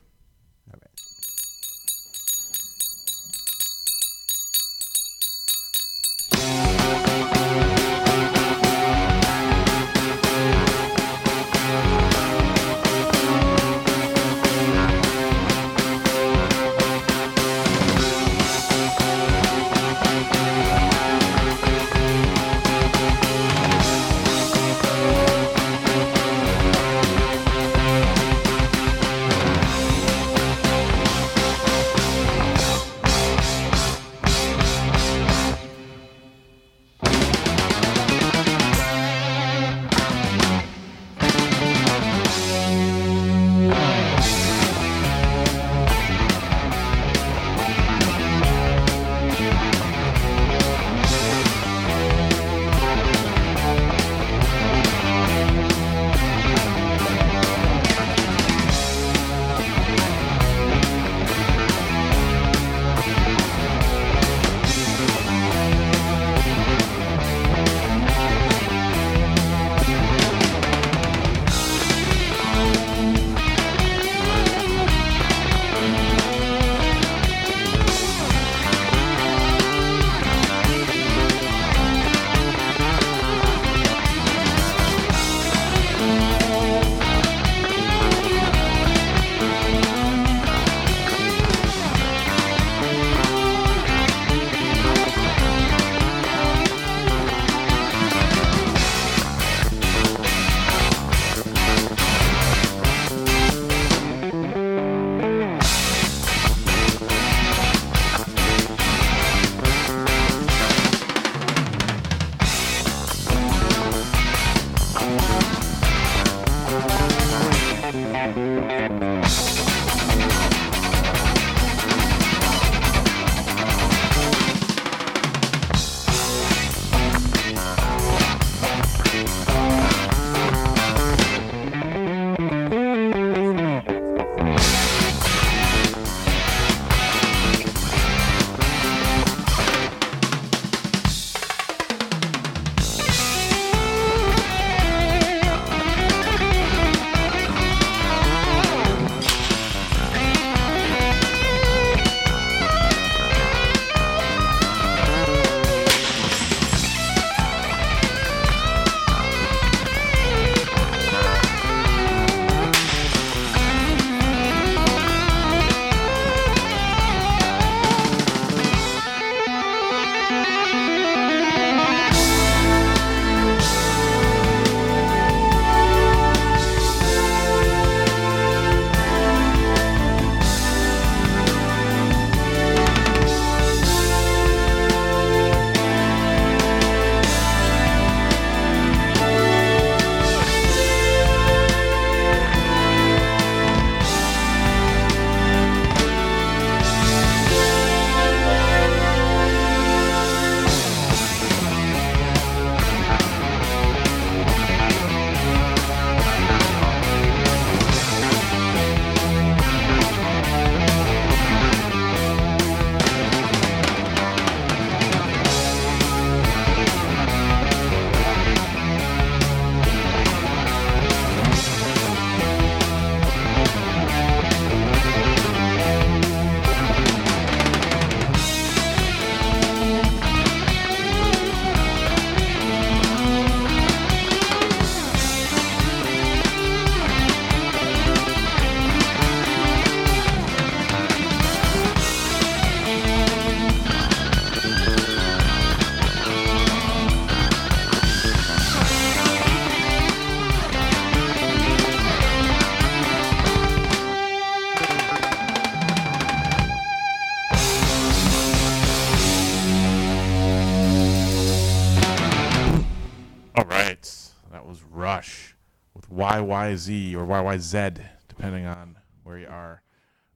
YYZ or YYZ, depending on where you are.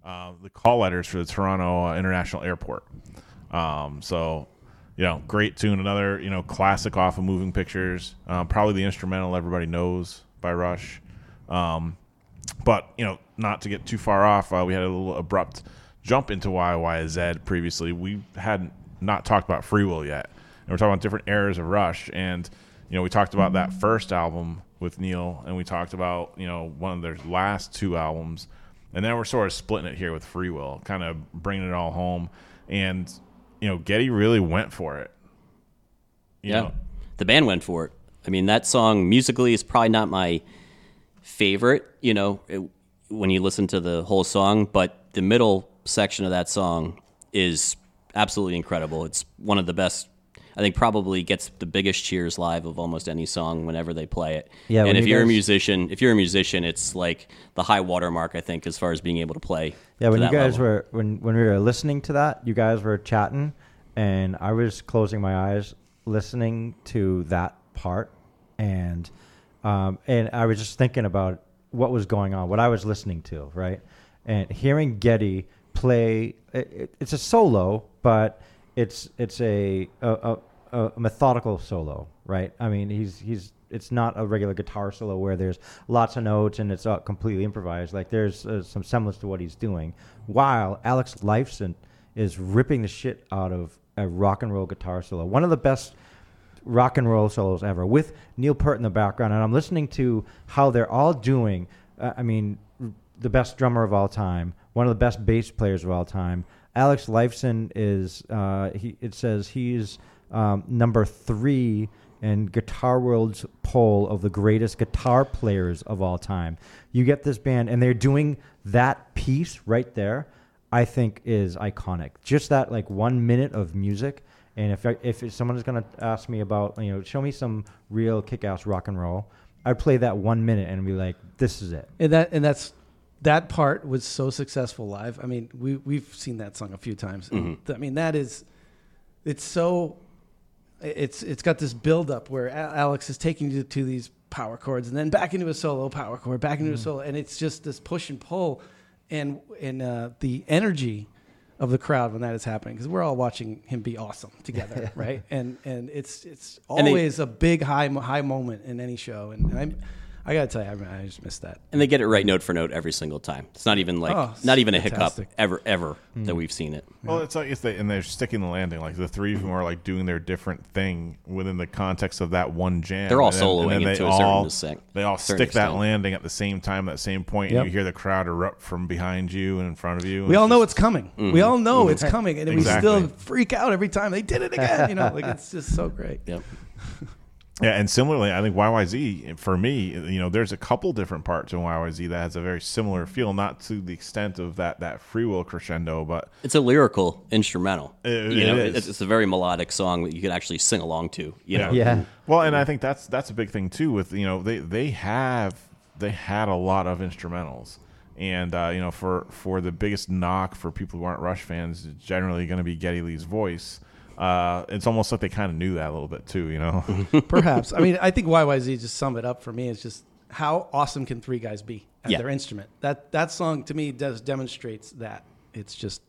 Uh, the call letters for the Toronto uh, International Airport. Um, so, you know, great tune. Another, you know, classic off of Moving Pictures. Um, probably the instrumental everybody knows by Rush. Um, but, you know, not to get too far off, uh, we had a little abrupt jump into YYZ previously. We had not not talked about Free Will yet. And we're talking about different eras of Rush. And, you know, we talked about that first album with Neil, and we talked about, you know, one of their last two albums. And then we're sort of splitting it here with Free Will, kind of bringing it all home. And, you know, Geddy really went for it. You yeah, know, the band went for it. I mean, that song musically is probably not my favorite. You know, it, when you listen to the whole song, but the middle section of that song is absolutely incredible. It's one of the best. I think probably gets the biggest cheers live of almost any song whenever they play it. Yeah, and if you you're a musician, if you're a musician, it's like the high watermark. I think as far as being able to play. Yeah, when you guys level. were when when we were listening to that, you guys were chatting, and I was closing my eyes listening to that part, and um, and I was just thinking about what was going on, what I was listening to, right, and hearing Geddy play. It, it, it's a solo, but it's it's a a, a a methodical solo, right? I mean, he's he's it's not a regular guitar solo where there's lots of notes and it's completely improvised. Like there's uh, some semblance to what he's doing, while Alex Lifeson is ripping the shit out of a rock and roll guitar solo. One of the best rock and roll solos ever with Neil Peart in the background, and I'm listening to how they're all doing. Uh, I mean, the best drummer of all time, one of the best bass players of all time. Alex Lifeson is. Uh, he it says he's um, number three in Guitar World's poll of the greatest guitar players of all time. You get this band, and they're doing that piece right there. I think is iconic. Just that like one minute of music. And if I, if someone is to ask me about you know show me some real kick-ass rock and roll, I'd play that one minute and be like, this is it. and that and that's that part was so successful live. I mean, we we've seen that song a few times. And I mean, that is it's so it's it's got this build up where Alex is taking you to these power chords and then back into a solo power chord, back into a solo, and it's just this push and pull, and and uh, the energy of the crowd when that is happening because we're all watching him be awesome together, right? And and it's it's And they- always a big high high moment in any show, and, and I'm. I gotta tell you, I, I just missed that. and they get it right note for note every single time. It's not even like Oh, not even a hiccup ever ever hmm. that we've seen it. Well, it's like it's they and they're sticking the landing. Like the three of them are like doing their different thing within the context of that one jam. They're all And then- and soloing then it they to a certain all, extent- They all certain stick that landing at the same time, at the same point, Yep. and you hear the crowd erupt from behind you and in front of you. Mm-hmm. We all know it's it's coming. We all know it's coming, and Exactly. we still freak out every time they did it again. You know, like it's just so great. Yep. Yeah, and similarly, I think YYZ for me, you know, there's a couple different parts in YYZ that has a very similar feel, not to the extent of that that free will crescendo, but It's a lyrical instrumental. It- you know, is. It's, it's a very melodic song that you can actually sing along to. You know, Yeah. Well, and I think that's that's a big thing too. With you know they they have they had a lot of instrumentals, and uh, you know for for the biggest knock for people who aren't Rush fans, is generally going to be Geddy Lee's voice. Uh, it's almost like they kind of knew that a little bit too. You know. Perhaps. I mean, I think YYZ just sum it up for me. It's just how awesome can three guys be at Yeah. their instrument? That that song to me does demonstrates that. It's just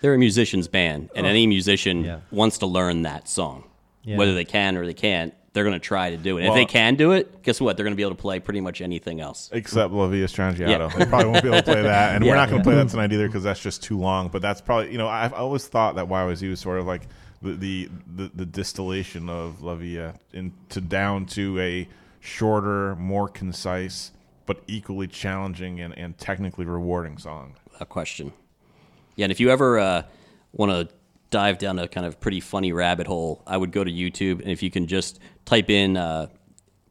they're a musician's band, and any musician Yeah. wants to learn that song, Yeah. whether they can or they can't. They're going to try to do it. Well- if they can do it, guess what? They're going to be able to play pretty much anything else. Except La Villa Strangiato. Yeah. They probably won't be able to play that. And we're not going to play that tonight either because that's just too long. But that's probably, you know, I've always thought that YYZ was sort of like the, the, the, distillation of La Villa into down to a shorter, more concise, but equally challenging and, and technically rewarding song. a question. Yeah, and if you ever uh, want to dive down a kind of pretty funny rabbit hole, I would go to YouTube, and if you can just type in uh,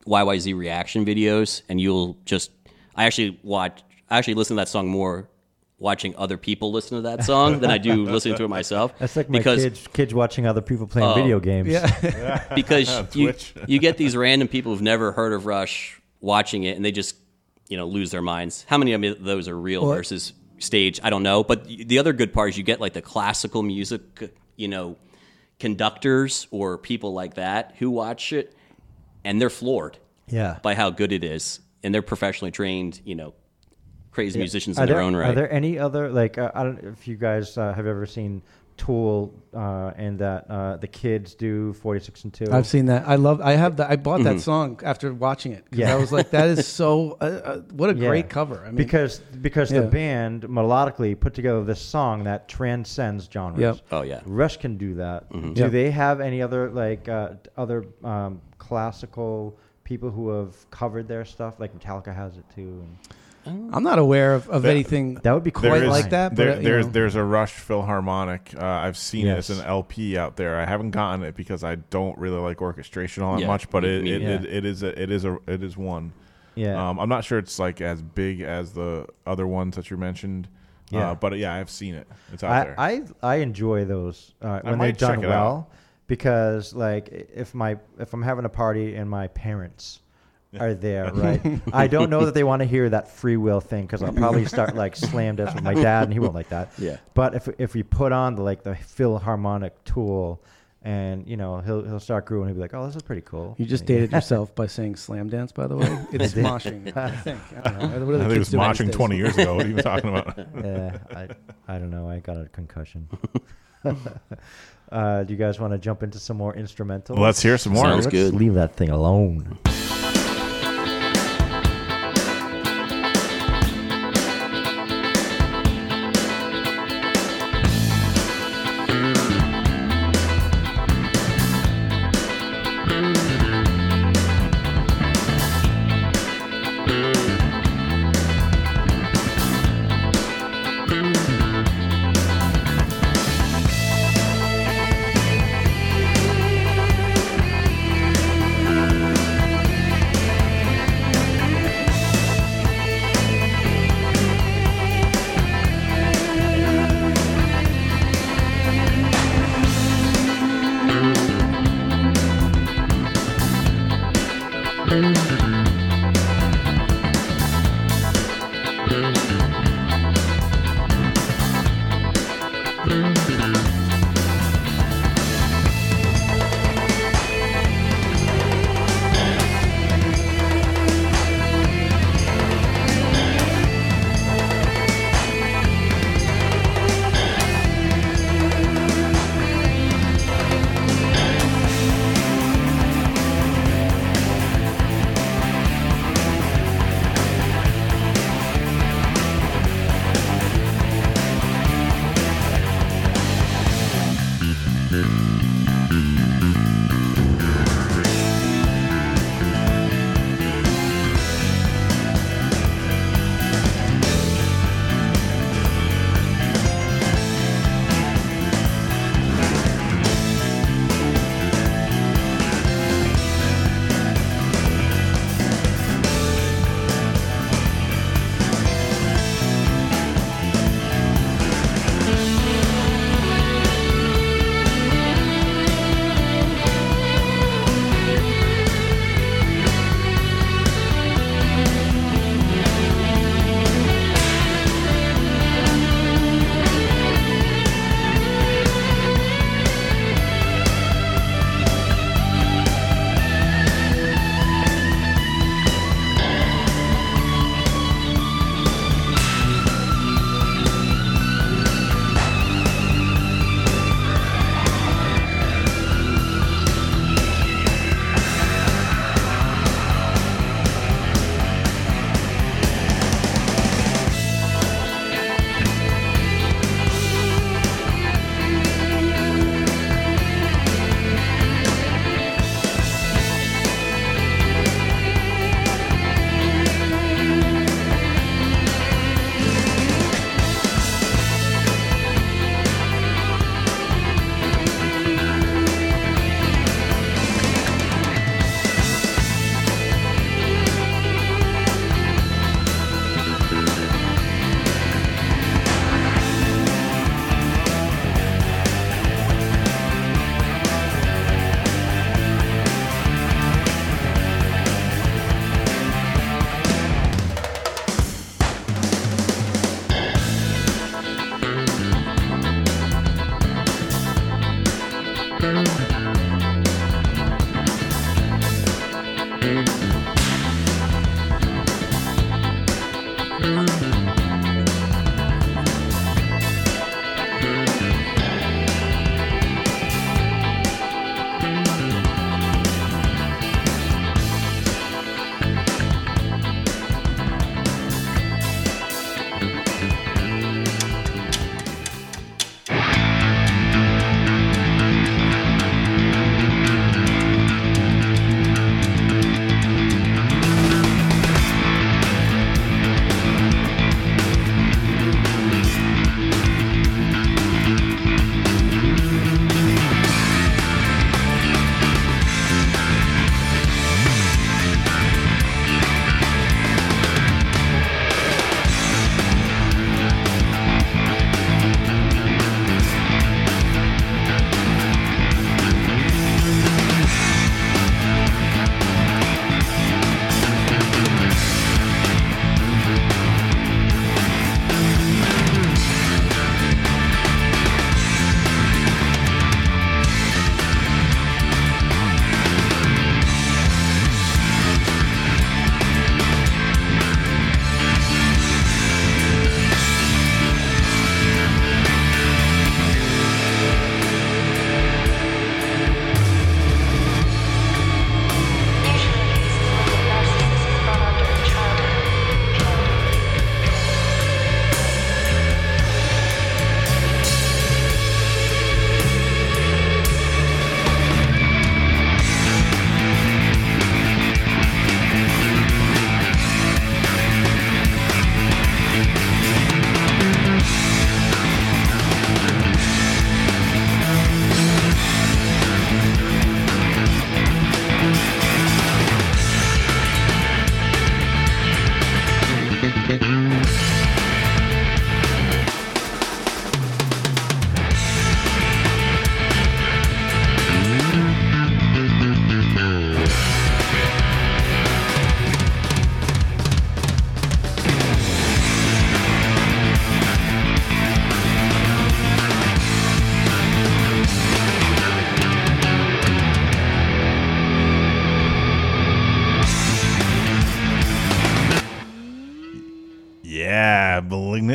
YYZ reaction videos, and you'll just. I actually watch. I actually listen to that song more watching other people listen to that song than I do listening to it myself. That's like my because kids kids watching other people playing Oh. video games. yeah. because you, you get these random people who've never heard of Rush watching it, and they just you know lose their minds. How many of those are real Well- versus stage? I don't know. But the other good part is you get like the classical music, you know, conductors or people like that who watch it, and they're floored Yeah. by how good it is, and they're professionally trained, you know, crazy musicians Are in their own right. Are there any other like uh, I don't know if you guys uh, have ever seen Tool uh, and that uh, the kids do forty six and two? I've seen that. I love. I have the. I bought that song after watching it. 'cause Yeah. I was like, that is so. Uh, uh, what a Yeah. great cover. I mean, because because Yeah. the band melodically put together this song that transcends genres. Yep. Oh, yeah. Rush can do that. Do Yep. they have any other like uh, other um, classical people who have covered their stuff? Like Metallica has it too. And I'm not aware of, of That- anything that would be quite quite is- like that. But there- uh, you there's know. there's a Rush Philharmonic. Uh, I've seen Yes. it as an LP out there. I haven't gotten it because I don't really like orchestration all that Yeah, much. But me- it, me it, neither. it, it is a, it is a it is one. Yeah. Um, I'm not sure it's like as big as the other ones that you mentioned. Yeah. Uh, but yeah, I've seen it. It's out there. I, I I enjoy those uh, when they're might check done it well because like if my if I'm having a party and my parents are there, right? I don't know that they want to hear that free will thing because I'll probably start like slam dance with my dad and he won't like that. Yeah. But if if we put on the like the Philharmonic tool and you know he'll he'll start grooving, he'll be like, oh, this is pretty cool. You just dated yourself by saying slam dance, by the way. It's did. moshing. I think. I don't know. What are the I think it was doing moshing 20 years ago. What are you talking about? yeah, I I don't know. I got a concussion. uh, do you guys want to jump into some more instrumental? Let's hear some more. Sounds Let's good. leave that thing alone.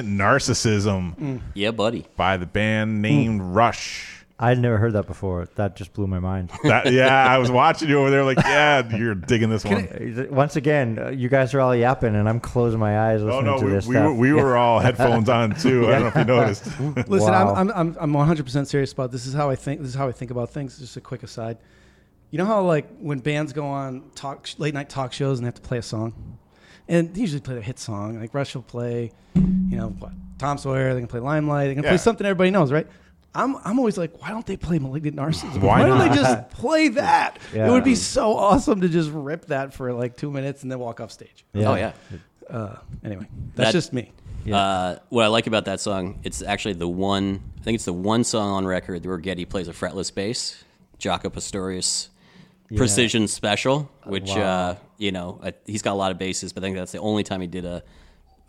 Malignant Narcissism Yeah, buddy. by the band named Rush. I'd never heard that before. That just blew my mind. That, yeah, I was watching you over there like, yeah, you're digging this one. Once again, uh, you guys are all yapping, and I'm closing my eyes Oh listening no, to we, this we, stuff. were, we were all headphones on too. I don't know if you noticed. Listen, Wow. I'm, I'm, I'm, I'm 100% serious about this. Is how I think. This is how I think about things. Just a quick aside. You know how like when bands go on talk late night talk shows and they have to play a song, and they usually play a hit song. Like Rush will play, you know, what, Tom Sawyer. They can play Limelight. They can Yeah. play something everybody knows, right? I'm, I'm always like, why don't they play Malignant Narcissism? Why don't not? they just play that? Yeah. It would be so awesome to just rip that for like two minutes and then walk off stage. Oh yeah. Uh, anyway, that's That- just me. Uh, what I like about that song, it's actually the one. I think it's the one song on record where Geddy plays a fretless bass, Jaco Pastorius Precision Special, which uh, you know I, he's got a lot of basses, but I think that's the only time he did a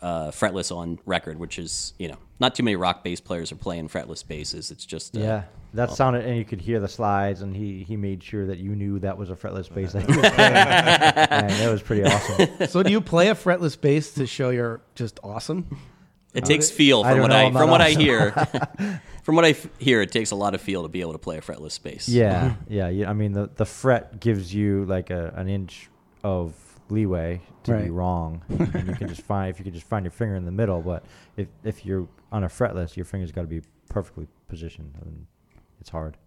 uh, fretless on record, which is you know not too many rock bass players are playing fretless basses. It's just uh, Yeah, that sounded, and you could hear the slides, and he he made sure that you knew that was a fretless bass that he was playing. and that was pretty awesome. So, do you play a fretless bass to show you're just awesome? It takes feel from don't what know, I I'm from what I hear. from what I f- hear, it takes a lot of feel to be able to play a fretless bass. Yeah, yeah, yeah. I mean, the the fret gives you like a an inch of leeway to be wrong, and you can just find if you can just find your finger in the middle. But if if you're on a fretless, your finger's got to be perfectly positioned, and it's hard.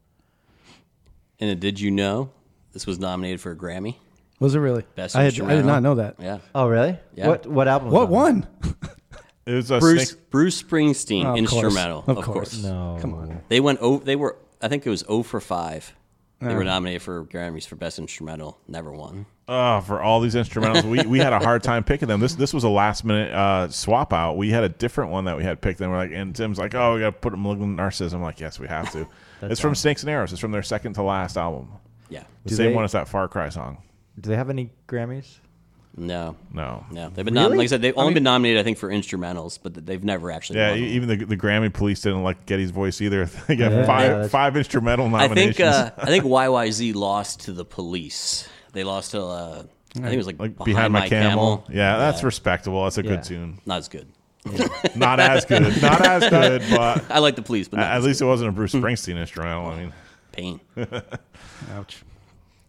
And uh, did you know this was nominated for a Grammy? Was it really? Best I, had, I did not know that. Yeah. Oh, really? Yeah. What what album? was What that? one? It was a Bruce snake- Bruce Springsteen Of course. instrumental. Of Of, course. course. No, Come on. They went. Oh, they were. I think it was 0 for five. They were uh. nominated for Grammys for best instrumental. Never won. Oh, for all these instrumentals, we, we had a hard time picking them. This this was a last minute uh, swap out. We had a different one that we had picked, and we're like, and Tim's like, oh, we got to put a malignant narcissism. I'm like, yes, we have to. it's from Snakes and Arrows. It's from their second to last album. Yeah. The Do same they- one as that Far Cry song. Do they have any Grammys? No. No. No. They've been nom- Really? like I said. They've only mean- been nominated, I think, for instrumentals, but they've never actually. Yeah, won e- one. even the the Grammy police didn't like Geddy's voice either. they got Yeah, five that's- five instrumental I nominations. think. Uh, I think YYZ lost to the police. They lost to. Uh, I think it was like, like behind, my, camel. Yeah, that's Yeah. respectable. That's a Yeah. good tune. Not as good. Not as good. Not as good, but I like the police, but not at as least it wasn't a Bruce Springsteen instrumental. I mean. pain. Ouch.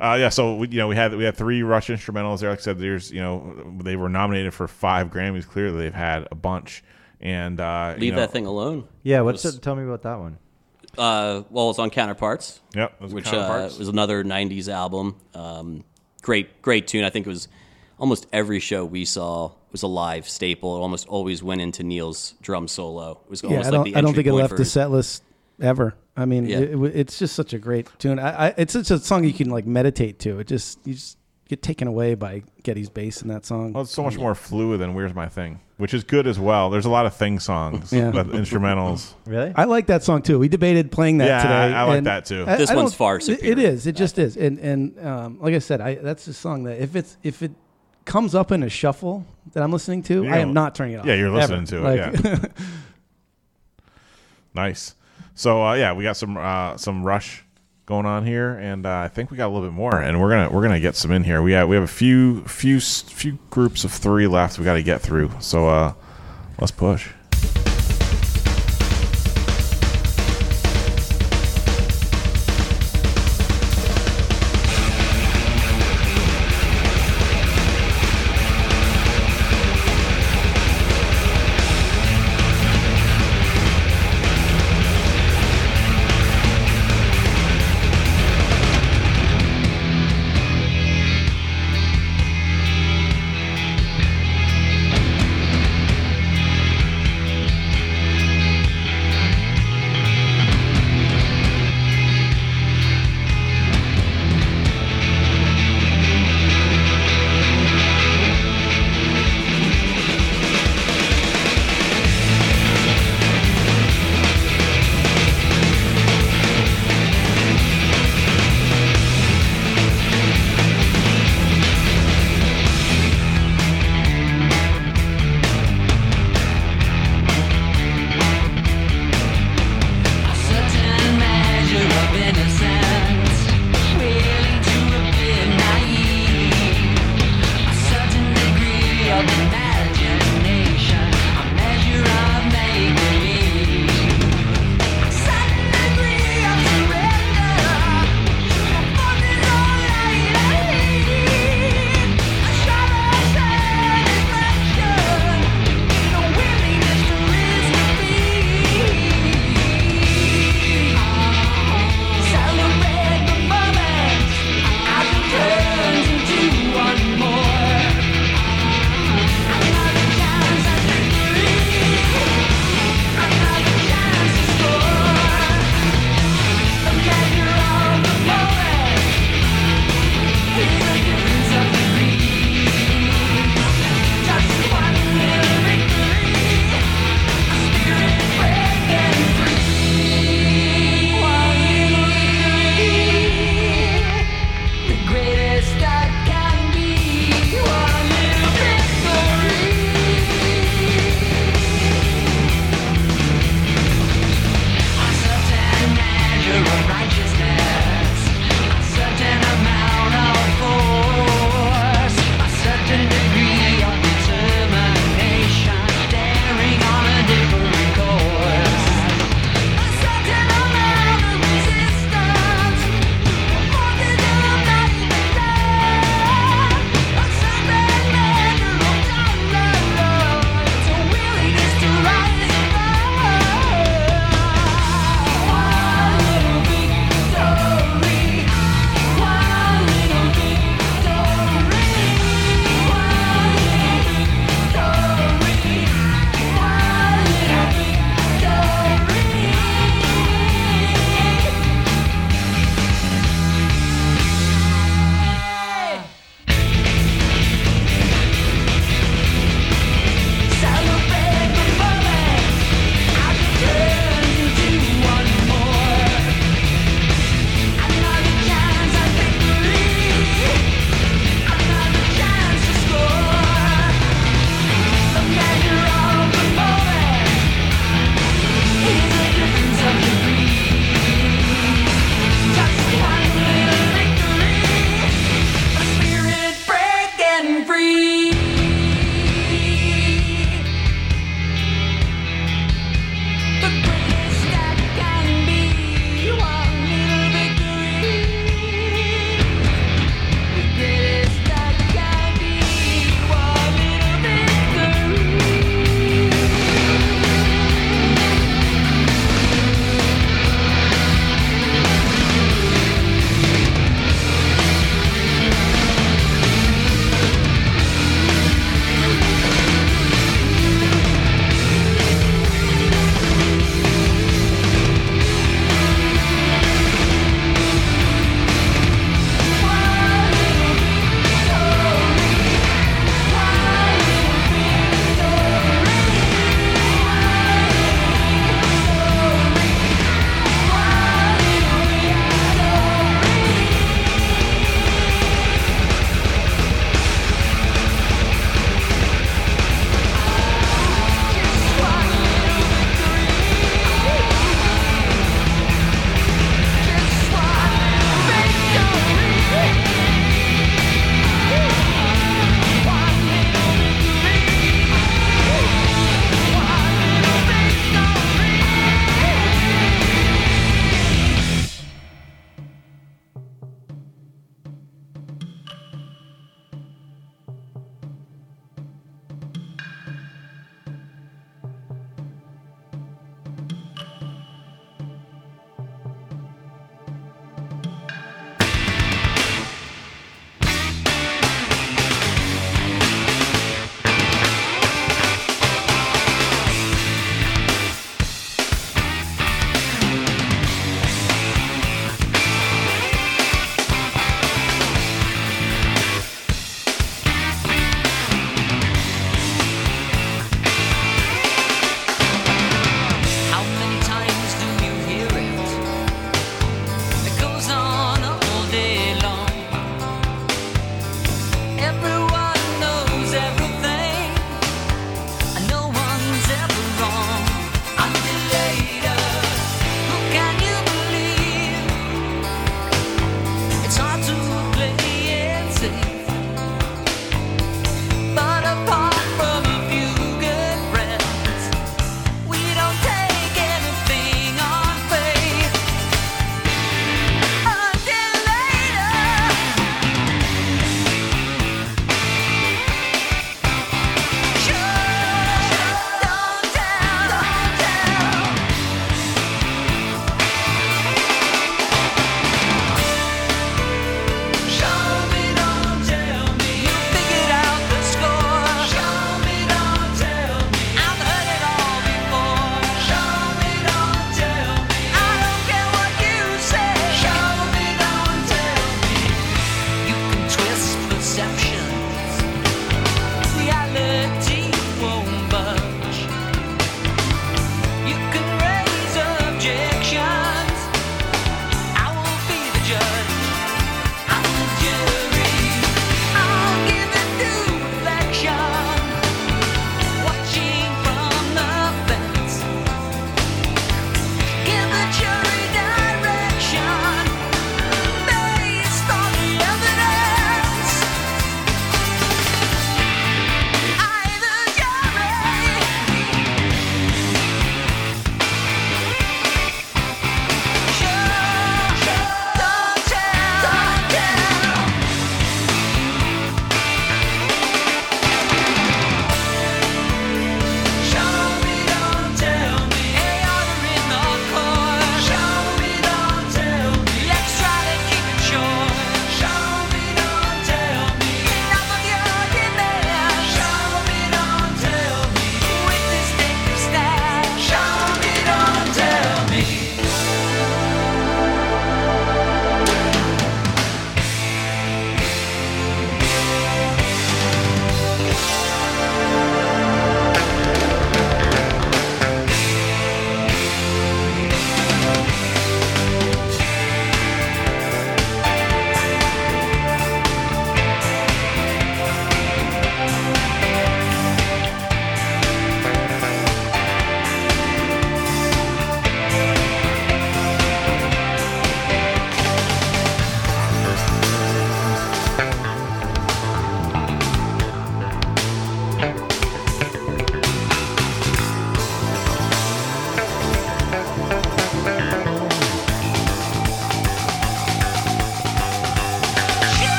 Uh, yeah, so we, you know we had we had three Rush instrumentals there. Like I said, there's you know they were nominated for five Grammys. Clearly, they've had a bunch. And uh, you Leave know- that thing alone. Yeah, what's was- it? Tell me about that one. Uh, well, it's on Counterparts. Yep, those are which uh, was another '90s album. Um, great, great tune. I think it was almost every show we saw was a live staple. It almost always went into Neil's drum solo. It was Yeah, almost I like don't. the I don't think it left the set list ever. I mean, Yeah. it, it- it's just such a great tune. I, I, it's such a song you can like meditate to. It just you just get taken away by Geddy's bass in that song. Well, it's so much more fluid than "Where's My Thing," which is good as well. There's a lot of thing songs, Yeah. but instrumentals. Really? I like that song too. We debated playing that Yeah, today. I- I like that too. This I one's far it- It superior. is. It just is. And and um, like I said, I that's a song that if it's if it comes up in a shuffle that I'm listening to, Yeah. I am not turning it off. Yeah, you're listening ever. to it, Like- Nice. So uh, yeah, we got some uh, some Rush going on here, and uh, I think we got a little bit more, and we're gonna we're gonna get some in here. We have we have a few few few groups of three left. We got to get through. So uh, let's push.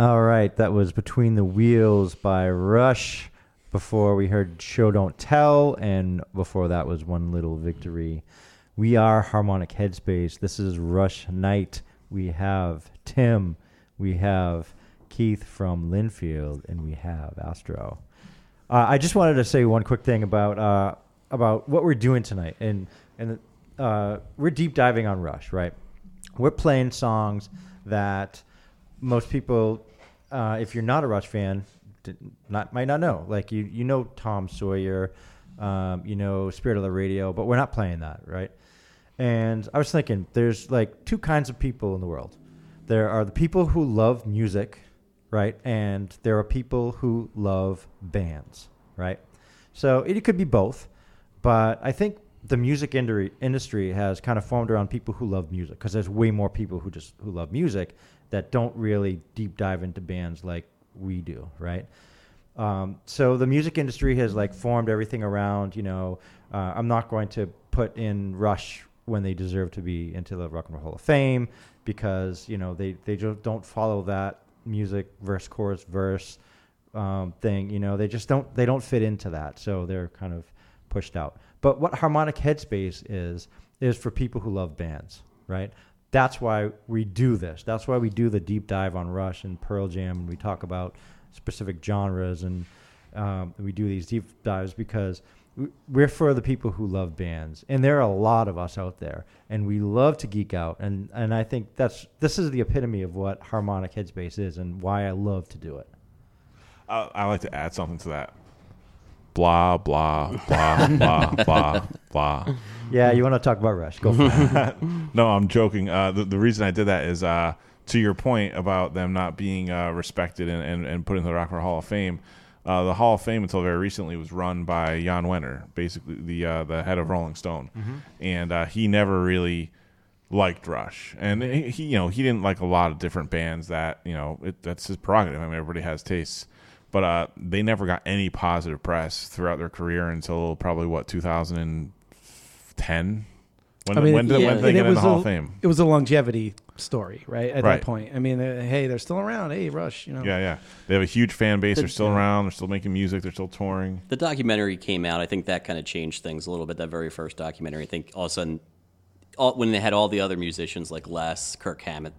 All right, that was Between the Wheels by Rush. Before we heard Show Don't Tell, and before that was One Little Victory. We are Harmonic Headspace. This is Rush Night. We have Tim, we have Keith from Lynnfield, and we have Astro. Uh, I just wanted to say one quick thing about uh, about what we're doing tonight, and and uh, we're deep diving on Rush, right? We're playing songs that most people, uh, if you're not a Rush fan, not might not know. Like you, you know Tom Sawyer, um, you know Spirit of the Radio, but we're not playing that, right? And I was thinking, there's like two kinds of people in the world. There are the people who love music, right? And there are people who love bands, right? So it could be both, but I think the music industry industry has kind of formed around people who love music because there's way more people who just who love music that don't really deep dive into bands like we do, right? Um, so the music industry has like formed everything around, you know, uh, I'm not going to put in Rush when they deserve to be into the Rock and Roll Hall of Fame because you know they they just don't follow that music verse chorus verse um, thing. You know, they just don't they don't fit into that, so they're kind of pushed out. But what harmonic headspace is is for people who love bands, right? That's why we do this. That's why we do the deep dive on Rush and Pearl Jam, and we talk about specific genres, and um, we do these deep dives because we're for the people who love bands, and there are a lot of us out there, and we love to geek out, and and I think that's this is the epitome of what harmonic headspace is, and why I love to do it. I, I like to add something to that. Blah blah blah blah blah blah. Yeah, you want to talk about Rush? Go for it. No, I'm joking. Uh, the, the reason I did that is uh, to your point about them not being uh, respected and, and, and put in the Rock and Roll Hall of Fame. Uh, the Hall of Fame until very recently was run by Jan Wenner, basically the uh, the head of Rolling Stone, and uh, he never really liked Rush, and he, he, you know he didn't like a lot of different bands that you know it, that's his prerogative. I mean, everybody has tastes, but uh, they never got any positive press throughout their career until probably what 2010. When, I mean, when did, yeah. when did they and get it in the was Hall a, of Fame? It was a longevity story, right? At Right. that point, I mean, uh, hey, they're still around. Hey, Rush, you know. Yeah, yeah. They have a huge fan base. They're still yeah. around. They're still making music. They're still touring. The documentary came out. I think that kind of changed things a little bit. That very first documentary. I think all of a sudden, all, when they had all the other musicians like Les, Kirk Hammett,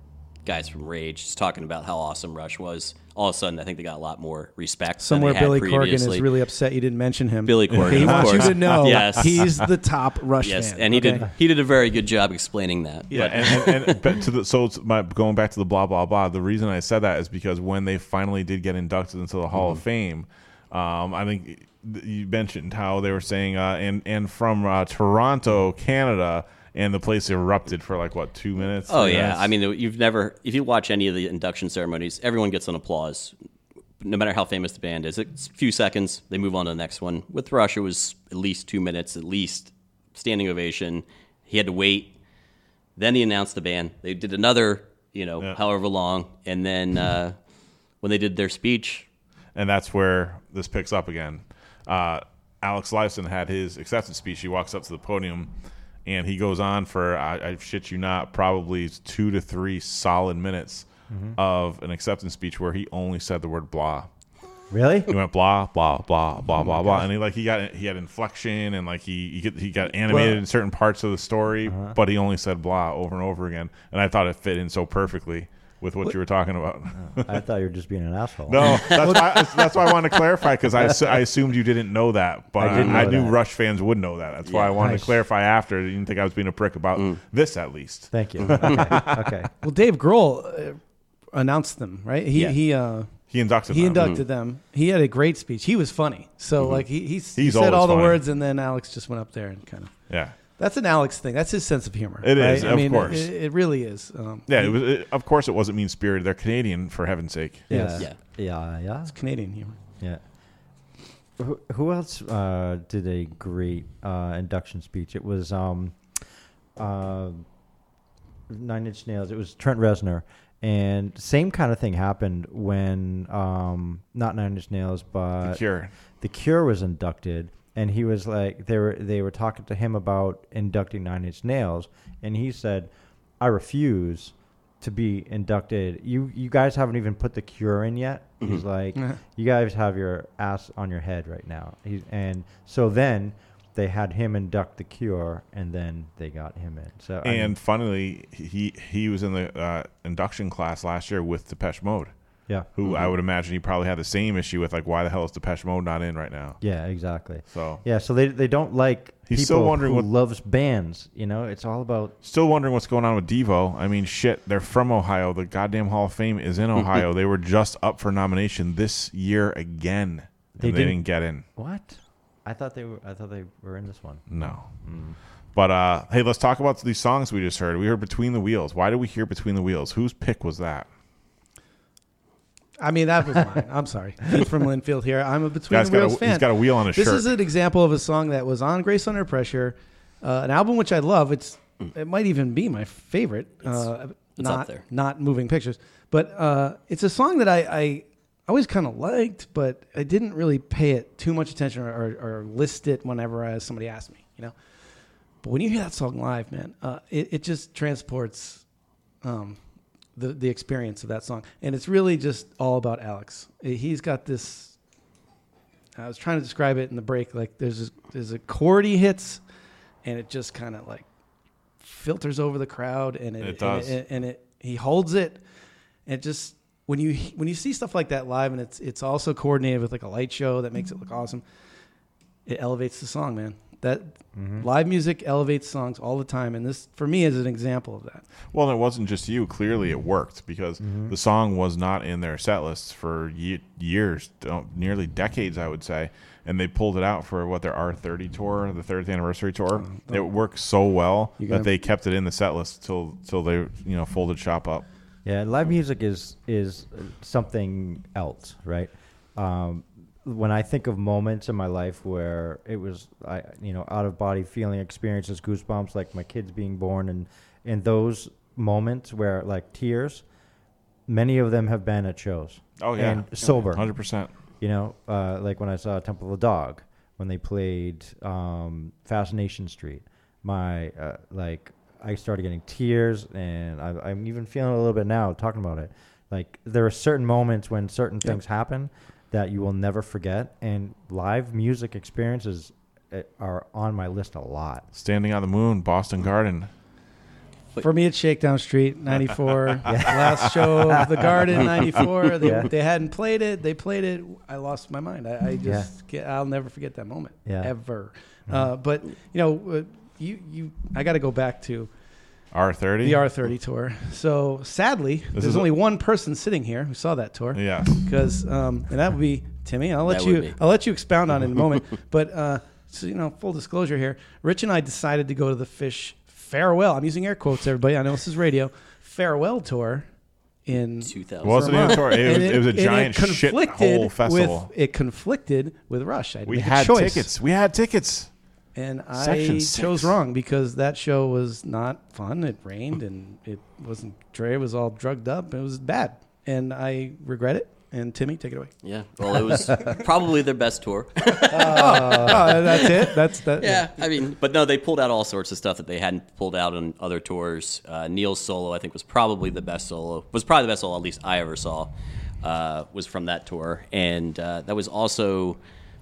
guys from Rage, just talking about how awesome Rush was. All of a sudden, I think they got a lot more respect. Somewhere than they had Billy Corgan is really upset you didn't mention him. Billy Corgan, He wants you to know Yes. he's the top Rush yes, fan. and he okay? did he did a very good job explaining that. Yeah, But- and, and, and but to the so my, going back to the blah blah blah. The reason I said that is because when they finally did get inducted into the Hall of Fame, um, I think you mentioned how they were saying uh, and and from uh, Toronto, Canada, and the place erupted for like what two minutes. Oh yeah, minutes? I mean, you've never if you watch any of the induction ceremonies, everyone gets an applause, no matter how famous the band is. It's a few seconds, they move on to the next one. With Rush, it was at least two minutes, at least standing ovation. He had to wait. Then he announced the band. They did another, you know, Yeah. however long, and then uh, when they did their speech, and that's where this picks up again. Uh, Alex Lifeson had his acceptance speech. He walks up to the podium, and he goes on for I, I shit you not, probably two to three solid minutes mm-hmm. of an acceptance speech where he only said the word blah. Really? He went blah blah blah oh blah blah blah, and he like he got he had inflection and like he he, get, he got animated Well- in certain parts of the story, uh-huh. but he only said blah over and over again, and I thought it fit in so perfectly with what you were talking about. I thought you were just being an asshole. No, that's why, that's why I wanted to clarify because I, assu- I assumed you didn't know that, but I I, I knew that. Rush fans would know that. That's why I wanted Nice. to clarify after. You didn't think I was being a prick about this, at least. Thank you. Okay. okay. Well, Dave Grohl uh, announced them, right? He Yeah. he uh, He inducted he them. inducted them. He had a great speech. He was funny. So like he he's, he said all the funny. words, and then Alex just went up there and kind of. Yeah, That's an Alex thing. That's his sense of humor. It right? is, I of mean, course. It, it really is. Um, yeah. It was. It, of course, it wasn't mean spirited. They're Canadian, for heaven's sake. Yeah. Yeah. Yeah. Yeah. it's Canadian humor. Yeah. Who, who else uh, did a great uh, induction speech? It was um, uh, Nine Inch Nails. It was Trent Reznor, and same kind of thing happened when um, not Nine Inch Nails, but The Cure. the Cure was inducted, and he was like, they were they were talking to him about inducting Nine Inch Nails, and he said, "I refuse to be inducted. You you guys haven't even put the Cure in yet. Mm-hmm. He's like, you guys have your ass on your head right now. He's, and so then they had him induct the Cure, and then they got him in. So I mean, And funnily, he he was in the uh, induction class last year with Depeche Mode, yeah, who I would imagine he probably had the same issue with, like, why the hell is Depeche Mode not in right now? yeah, exactly. So Yeah, so they they don't like He's people still wondering who what- loves bands. You know, it's all about Still wondering what's going on with Devo. I mean, shit, they're from Ohio. The goddamn Hall of Fame is in Ohio. they were just up for nomination this year again. They and they didn't- didn't get in. what? I thought they were. I thought they were in this one. No. But uh, hey, let's talk about these songs we just heard. We heard Between the Wheels. Why did we hear Between the Wheels? Whose pick was that? I mean, that was mine. I'm sorry. Keith from Lynnfield here. I'm a Between Guy's the got a- Wheels fan. he's got a wheel on his this shirt. is an example of a song that was on Grace Under Pressure, uh, an album which I love. It's it might even be my favorite. uh, it's not up there. not moving pictures, but uh, it's a song that I, I always kind of liked, but I didn't really pay it too much attention or, or, or list it whenever uh, somebody asked me. You know, but when you hear that song live, man, uh, it, it just transports um, the the experience of that song, and it's really just all about Alex. He's got this. I was trying to describe it in the break. Like there's this, there's a chord he hits, and it just kind of like filters over the crowd, and it, It does. and it, and it he holds it, and it just when you when you see stuff like that live, and it's it's also coordinated with like a light show that makes it look awesome. It elevates the song, man. That mm-hmm. live music elevates songs all the time, and this for me is an example of that. Well, it wasn't just you. Clearly, it worked because mm-hmm. the song was not in their set lists for ye- years, uh, nearly decades, I would say. And they pulled it out for what their R30 tour, the 30th anniversary tour. Oh, it worked so well that gotta- they kept it in the set list till till they you know folded shop up. Yeah, live music is is something else, right? Um, when I think of moments in my life where it was, I you know, out of body feeling experiences, goosebumps, like my kids being born, and and those moments where like tears, many of them have been at shows. Oh yeah, and sober. hundred percent. You know, uh, like when I saw Temple of the Dog, when they played um, Fascination Street, my uh, like I started getting tears, and I, I'm even feeling a little bit now talking about it. Like there are certain moments when certain things happen that you will never forget, and live music experiences uh, are on my list a lot. Standing on the moon, Boston Garden. For me, it's Shakedown Street, 94. Last show of the Garden, 94. They, Yeah. they hadn't played it. They played it. I lost my mind. I, I just, Yeah. get, I'll never forget that moment. Yeah. Ever. Uh, but, you know, uh, you, you, I got to go back to R30. the R30 tour. So sadly, there's is a- only one person sitting here who saw that tour. Yes. Because, um, and that would be Timmy. I'll let That you. I'll let you expound on it in a moment. but, uh, so, you know, full disclosure here, Rich and I decided to go to the Phish farewell. I'm using air quotes, everybody. I know this is radio. Farewell tour in 2000. Wasn't even a tour. It was, And it was a giant shit conflicted hole festival. With, it conflicted with Rush. I had to we had choice. tickets. We had tickets. And I Section chose six. wrong because that show was not fun. It rained and it wasn't. Trey was all drugged up. It was bad, and I regret it. And Timmy, take it away. Yeah. Well, it was probably their best tour. oh, that's it. That's that. yeah. I mean, but no, they pulled out all sorts of stuff that they hadn't pulled out on other tours. Uh, Neil's solo, I think, was probably the best solo. Was probably the best solo, at least I ever saw. Uh, was from that tour, and uh, that was also,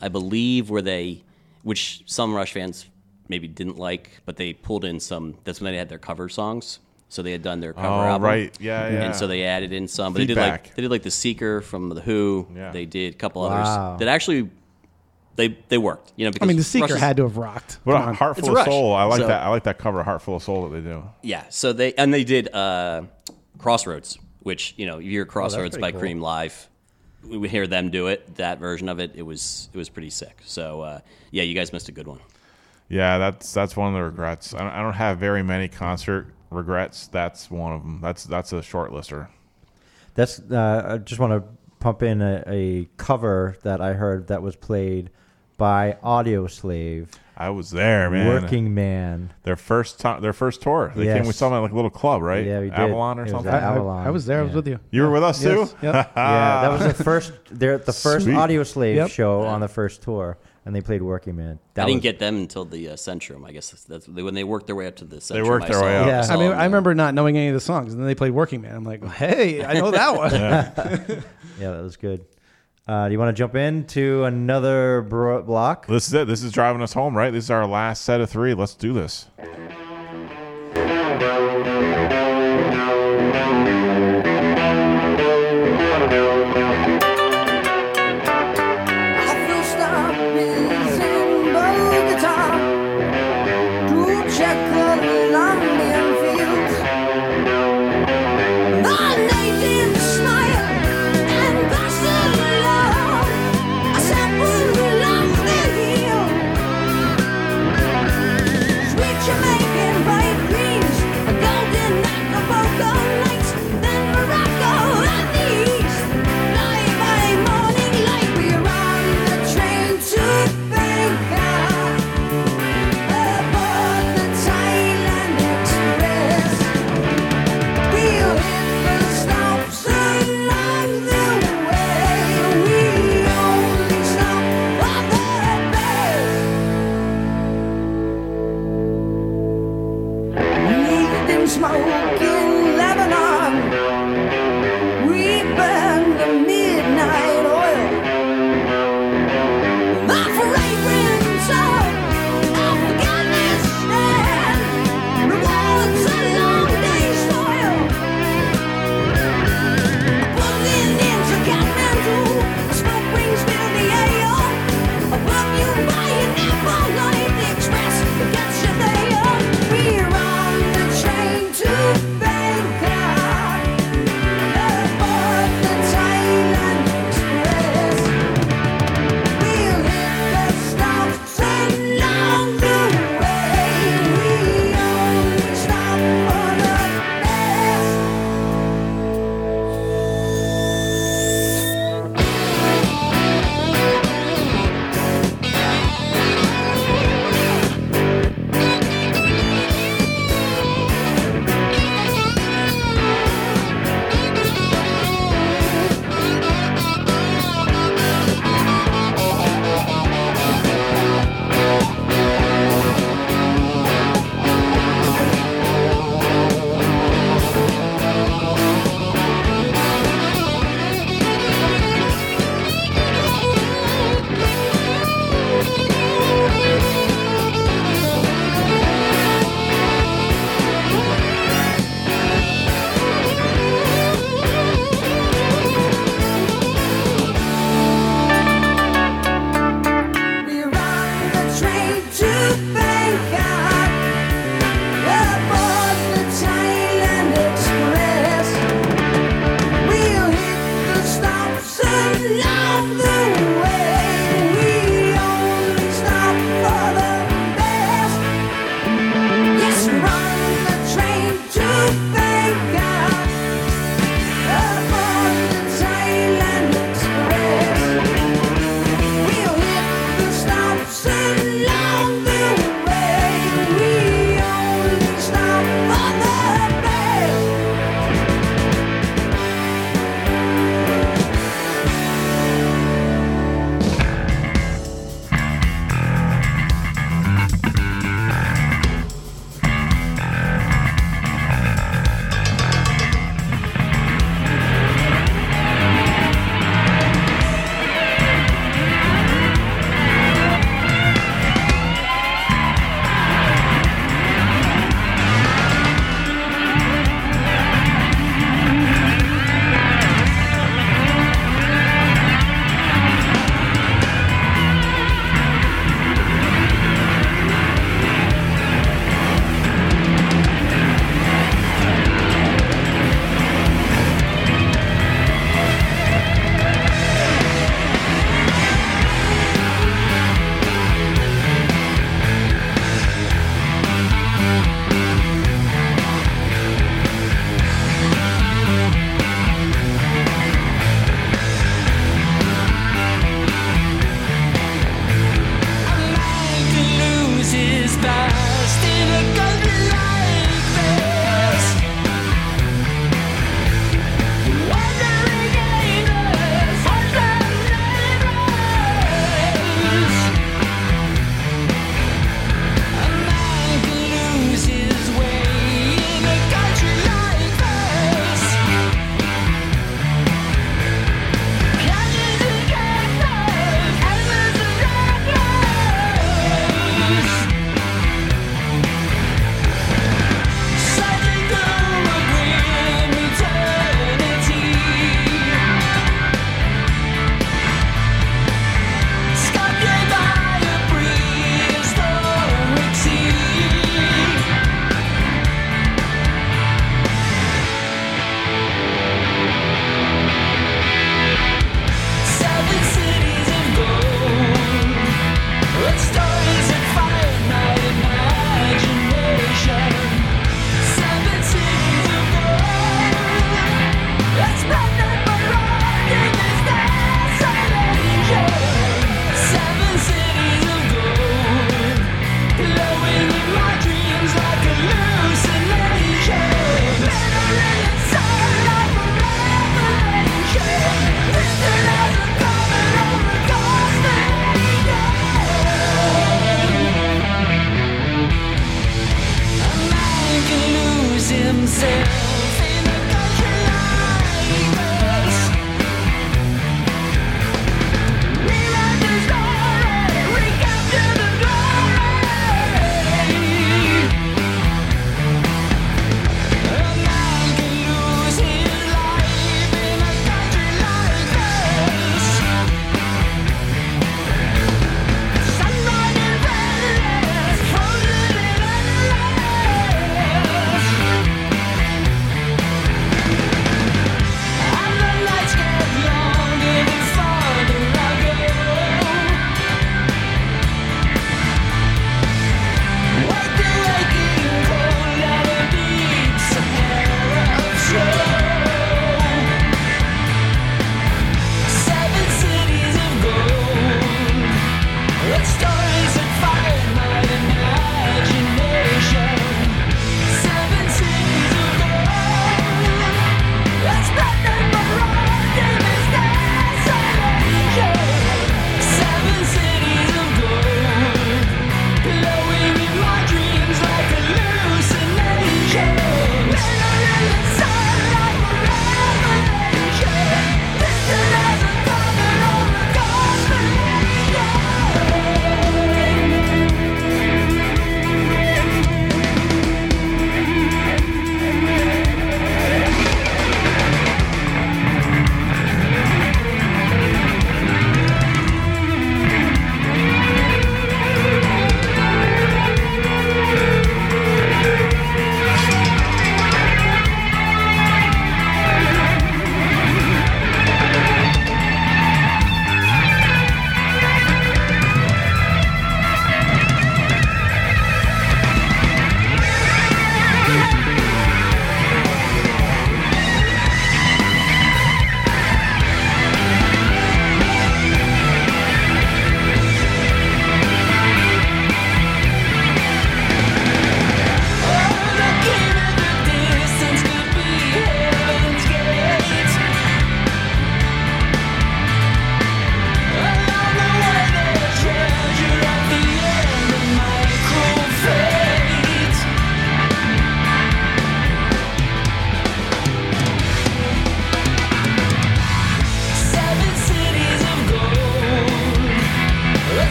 I believe, where they, which some Rush fans maybe didn't like, but they pulled in some. That's when they had their cover songs. So they had done their cover Oh, album, right. Yeah, yeah. And so they added in some. But they did like they did like the Seeker from the Who. Yeah. They did a couple Wow. others that actually they they worked. You know, I mean, the Seeker Rush is- had to have rocked. What Come a on. heart full of soul. I like So- that. I like that cover, heart full of soul that they do. Yeah. So they and they did uh, Crossroads, which you know, you hear Crossroads pretty by cool. Cream live. We would hear them do it. That version of it, it was it was pretty sick. So uh, yeah, you guys missed a good one. Yeah, that's that's one of the regrets. I don't, I don't have very many concert regrets. That's one of them. That's that's a short lister. That's uh, I just want to pump in a, a cover that I heard that was played by Audioslave. I was there, man. Working Man. Their first time, their first tour. They Yes. came with something like a little club, right? Yeah, we did. Avalon or It was something. I, Avalon. I was there. I was with you. You were with us Yes. too. Yep. yeah, that was the first. Their the first Sweet. Audioslave Yep. show on the first tour, and they played Working Man. That I didn't was- get them until the uh, Centrum. I guess that's when they worked their way up to the Centrum. worked their way up. Yeah. I mean, them I remember not knowing any of the songs, and then they played "Working Man." I'm like, "Hey, I know that one." Yeah, that was good. Uh, do you want to jump into another bro- block? This is it. This is driving us home, right? This is our last set of three. Let's do this.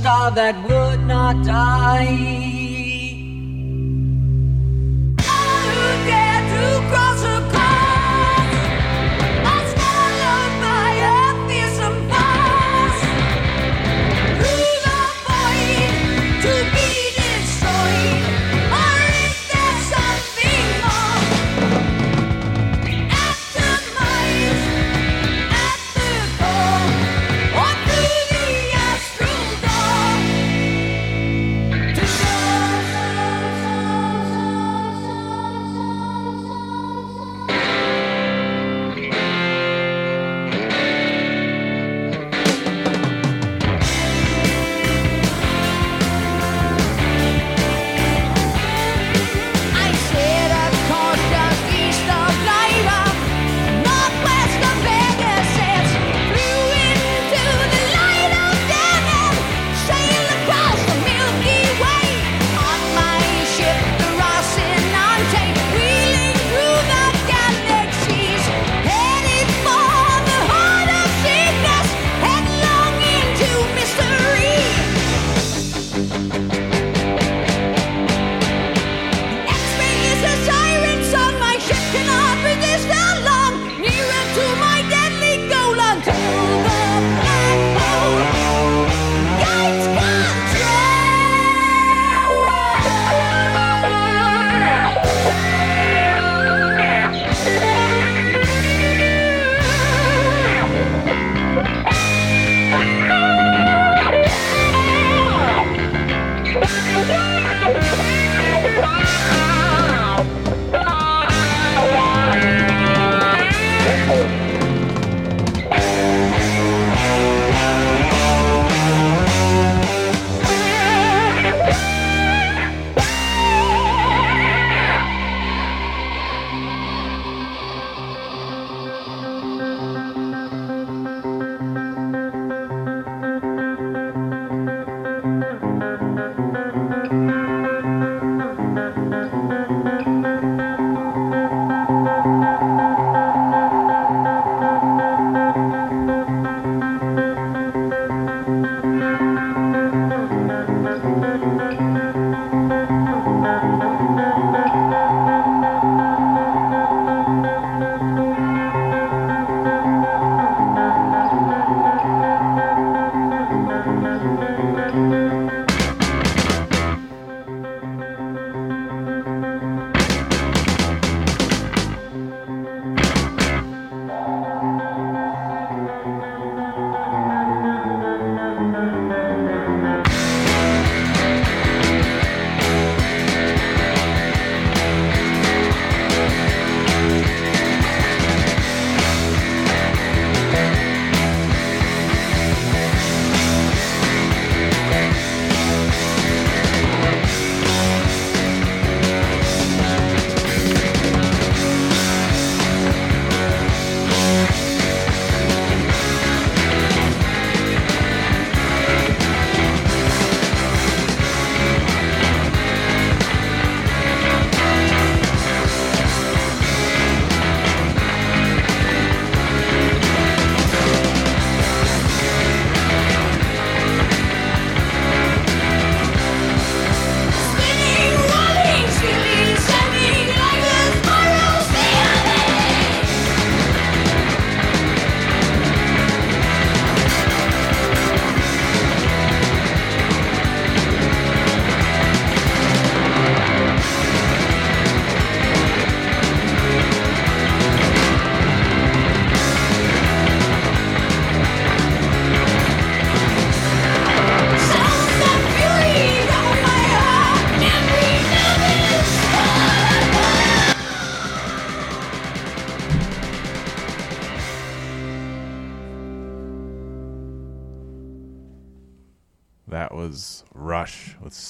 Star that would not die.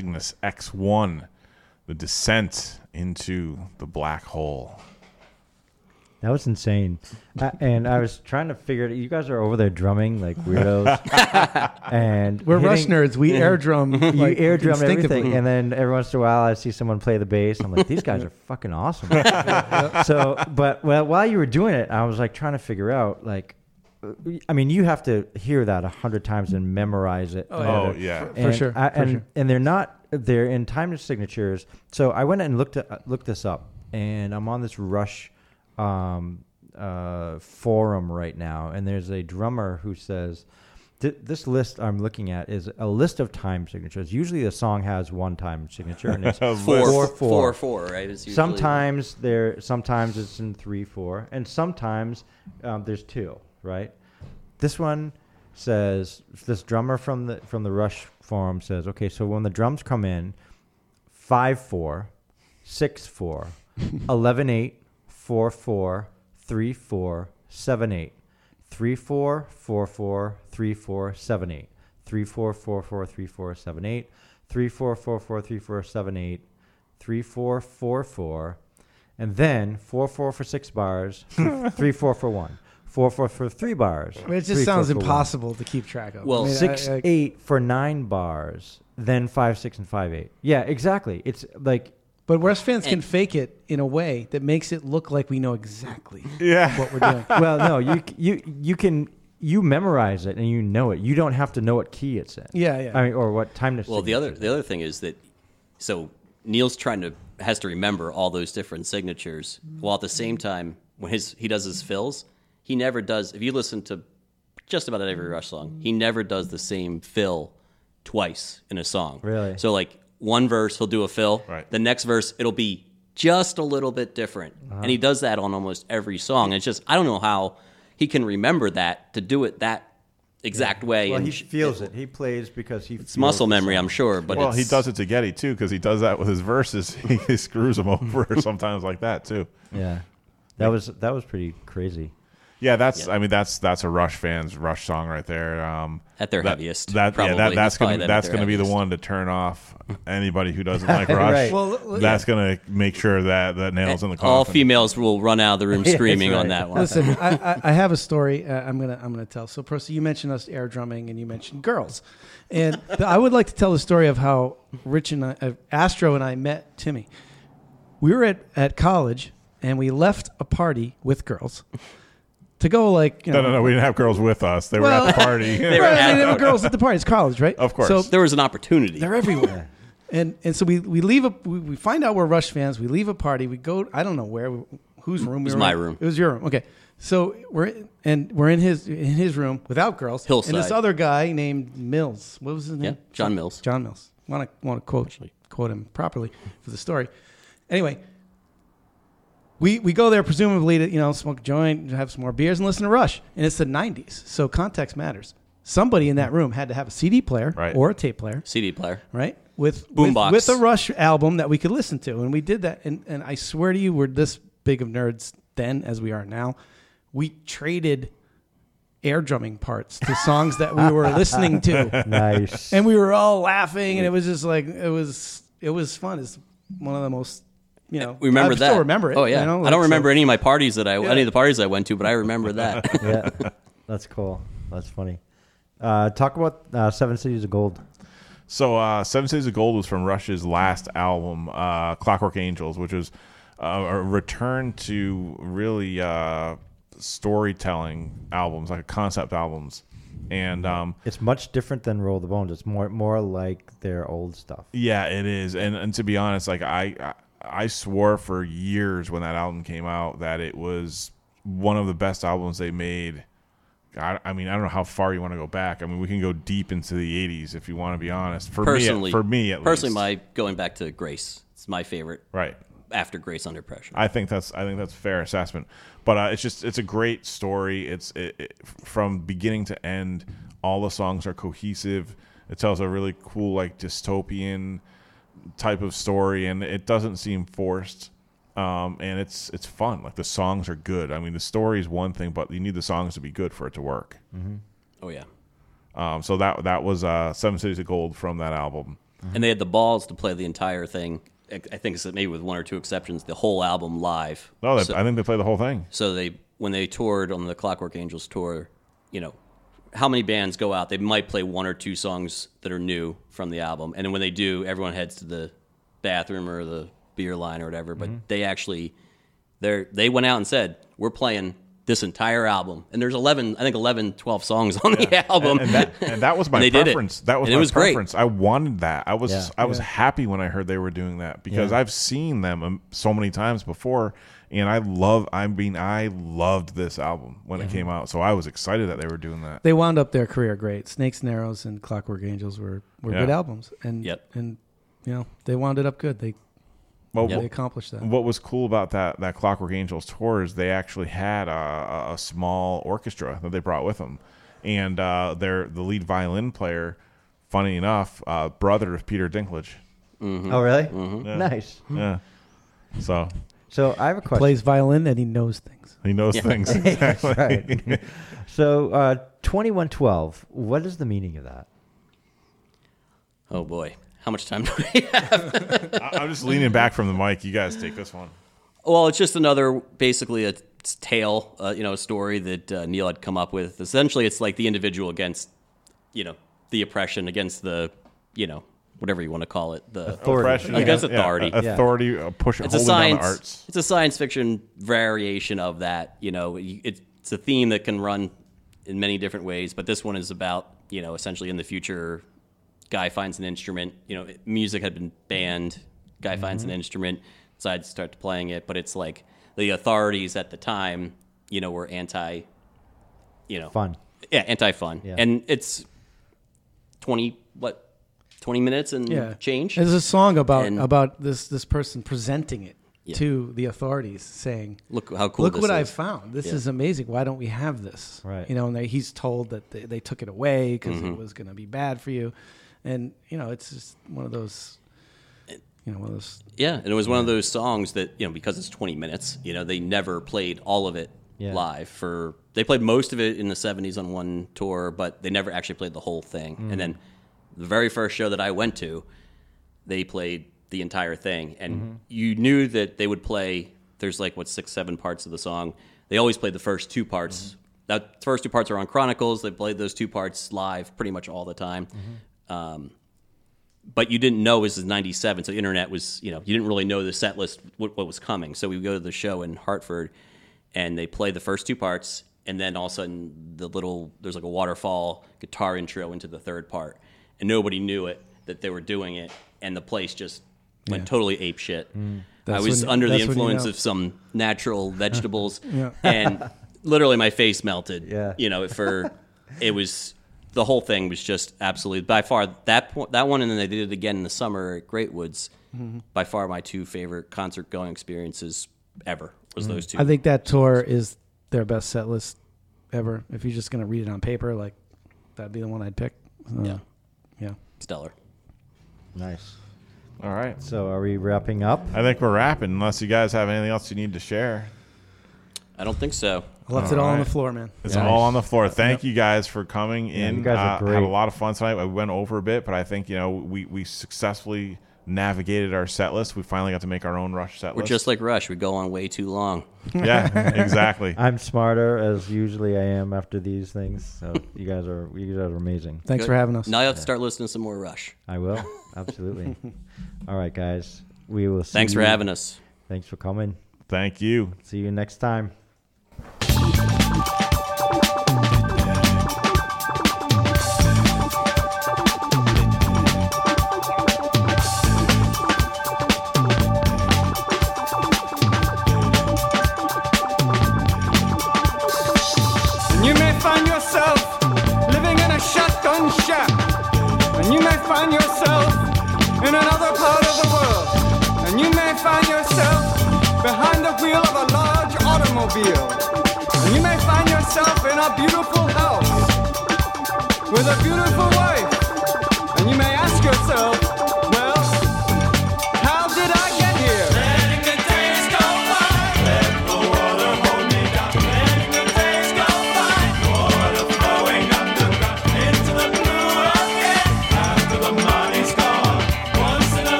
Cygnus X1, the descent into the black hole. That was insane. Uh, and I was trying to figure it. You guys are over there drumming like weirdos, and We're Rush hitting- nerds. We air drum. You like, air drum instinctively. everything, and then every once in a while, I see someone play the bass. I'm like, these guys are fucking awesome. so, but well, while you were doing it, I was like trying to figure out like I mean, you have to hear that a hundred times and memorize it. Oh, Oh yeah. For and sure, I- for and sure. and they're not they're in time signatures. So I went and looked at, looked this up, and I'm on this Rush um, uh, forum right now, and there's a drummer who says. This list I'm looking at is a list of time signatures. Usually, the song has one time signature, and it's Four, four, four, four, right? Is sometimes there sometimes it's in three four and sometimes um, there's two right? This one says this drummer from the from the rush forum says okay so when the drums come in five four six four eleven eight four four three four seven eight. Three four four four three four seven eight. Three four four four three four seven eight. Three four four four three four seven eight. Three four four four. And then four four for six bars three four for one four four for three bars I mean, it just four sounds for one. impossible to keep track of. Well, I mean, six I- I- eight for nine bars then five six and five eight yeah exactly it's like But West fans can fake it in a way that makes it look like we know exactly Yeah. what we're doing. well no you you you can you memorize it and you know it you don't have to know what key it's in Yeah, yeah. i mean or what time to Well, the other the other thing is that so Neil's trying to has to remember all those different signatures, while at the same time when his he does his fills, he never does. If you listen to just about every Rush song, he never does the same fill twice in a song. Really? So like one verse he'll do a fill, Right. the next verse it'll be just a little bit different, uh-huh. and he does that on almost every song. It's just I don't know how he can remember that to do it that exact way. well and he sh- feels it he plays because he It's muscle memory, I'm sure, but well, he does it to Geddy too because he does that with his verses. he screws them over sometimes like that too. yeah that was that was pretty crazy Yeah, that's. Yeah. I mean, that's that's a Rush fans Rush song right there. Um, At their that, heaviest, That, probably. yeah, that, that's probably gonna that's gonna be the one to turn off anybody who doesn't like Rush. Right. Well, l- that's gonna make sure that that nails in the coffin. All females will run out of the room screaming that's on that one. Listen, I, I, I have a story. Uh, I'm gonna I'm gonna tell. So, Percy, you mentioned us air drumming, and you mentioned girls, and I would like to tell the story of how Rich and I, uh, Astro and I met Timmy. We were at, at college, and we left a party with girls to go like you know. No, no, no. We didn't have girls with us. They Well- were at the party. They were Right, at- mean, there were girls at the party. It's college, right? Of course. So there was an opportunity. they're everywhere. And and so we, we leave a we, we find out we're Rush fans. We leave a party. We go I don't know where whose room. It was my room. It was your room. Okay, so we're in- and we're in his in his room without girls. Hillside. And this other guy named Mills. What was his name? Yeah, John Mills. John Mills. Want to want to quote quote him properly for the story. Anyway, we we go there presumably to you know smoke a joint, have some more beers, and listen to Rush. And it's the '90s, so context matters. Somebody in that room had to have a CD player Right. or a tape player CD player. right? With with, Boombox. with a Rush album that we could listen to, and we did that. And and I swear to you, we're this big of nerds then as we are now. We traded air drumming parts to songs that we were listening to, nice and we were all laughing, and it was just like it was it was fun. It's one of the most you know. We remember I that. Still remember it. Oh yeah. you know, I don't so- remember any of my parties that I any of the parties I went to, but I remember that. yeah that's cool that's funny uh, talk about uh, seven cities of gold So, uh, Seven Cities of Gold was from Rush's last album, uh, Clockwork Angels, which was uh, a return to really uh, storytelling albums, like concept albums. And um, it's much different than roll the bones it's more more like their old stuff yeah, it is. And and to be honest, like I I swore for years when that album came out that it was one of the best albums they made. I, I mean, I don't know how far you want to go back. I mean, we can go deep into the '80s if you want to be honest. For personally, me, for me, at personally, least. my going back to Grace. It's my favorite right. after Grace Under Pressure. I think that's I think that's a fair assessment. But uh, it's just it's a great story. It's it, it, from beginning to end. All the songs are cohesive. It tells a really cool like dystopian type of story, and it doesn't seem forced. Um, and it's it's fun. Like the songs are good. I mean, the story is one thing, but you need the songs to be good for it to work. oh yeah. Um, so that that was uh, Seven Cities of Gold from that album. And they had the balls to play the entire thing. I I think it's maybe with one or two exceptions, the whole album live. No, they, So- I think they played the whole thing. So they when they toured on the Clockwork Angels tour, you know, how many bands go out? They might play one or two songs that are new from the album, and then when they do, everyone heads to the bathroom or the beer line or whatever. But they actually, they they went out and said, "We're playing this entire album. And there's 11, I think 11, 12 songs on the album. and, and that and that was my And they it. preference. That was And it my was great. preference. I wanted that. I was Yeah. I was happy when I heard they were doing that because Yeah. I've seen them um, so many times before, and I love. I mean, I loved this album when it came out, so I was excited that they were doing that. They wound up their career great. Snakes and Arrows and Clockwork Angels were, were Yeah. good albums, and Yep. and you know they wound it up good. They Well, they accomplished that. what was cool about that that Clockwork Angels tour is they actually had a, a- a small orchestra that they brought with them, and uh, their the lead violin player, funny enough, uh, brother of Peter Dinklage. Oh, really? Yeah. Nice. Yeah, so So I have a question. Plays violin and he knows things. he knows things exactly. right. so uh, 2112, what is the meaning of that? oh boy. How much time do we have? I- I'm just leaning back from the mic. You guys take this one. Well, it's just another, basically a tale, uh, you know, a story that uh, Neil had come up with. Essentially, it's like the individual against, you know, the oppression against the, you know, whatever you want to call it, the Authority. Oppression Against authority. uh, authority, uh, push it's a holding down science. the arts. It's a science fiction variation of that. You know, it's, it's a theme that can run in many different ways. But this one is about, you know, essentially in the future, guy finds an instrument. You know, music had been banned. Guy finds Mm-hmm. an instrument, decides to start playing it. But it's like the authorities at the time, you know, were anti. You know, Fun. Yeah, anti fun, Yeah. and it's twenty what. 20 minutes and Yeah, change. There's a song about And- about this this person presenting it Yeah. to the authorities, saying, Look how cool Look this what I found. This Yeah. is amazing. Why don't we have this? Right. You know, and they, he's told that they, they took it away because Mm-hmm. it was going to be bad for you, and you know, it's just one of those. You know, one of those. Yeah, and it was one of those songs that you know because it's 20 minutes. You know, they never played all of it Yeah. live. For they played most of it in the 70s on one tour, but they never actually played the whole thing. Mm. And then the very first show that I went to, they played the entire thing, and Mm-hmm. you knew that they would play. There's like what six, seven parts of the song. They always played the first two parts. Mm-hmm. That first two parts are on Chronicles. They played those two parts live pretty much all the time. Mm-hmm. Um, but you didn't know this is 97 so the internet was you know you didn't really know the set list what, what was coming so we go to the show in hartford and they play the first two parts and then all of a sudden the little there's like a waterfall guitar intro into the third part and nobody knew it that they were doing it and the place just went totally ape shit mm. i was when- under the when you influence know. of some natural vegetables Yeah. and literally my face melted Yeah. you know for it was the whole thing was just absolutely by far that point that one and then they did it again in the summer at Great Woods Mm-hmm. by far my two favorite concert going experiences ever was mm. those two I think that tour is their best set list ever. If you're just going to read it on paper, like that'd be the one I'd pick. Yeah yeah. Stellar Nice. All right. So are we wrapping up? I think we're wrapping. Unless you guys have anything else you need to share, I don't think so I left it all on the floor, man. it's Nice. all on the floor. Thank you guys for coming in. you guys are Uh, great. Had a lot of fun tonight. I went over a bit, but I think you know we we successfully navigated our set list. We finally got to make our own Rush set we're list. just like Rush we go on way too long yeah, exactly. I'm smarter as usually I am after these things. So you guys are you guys are amazing. Thanks Good. for having us. now you have to start listening to some more Rush I will absolutely. All right, guys. We will. See thanks for you- having us Thanks for coming. Thank you. See you next time. A beautiful house with a beautiful wife. And you may ask yourself,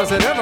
as it ever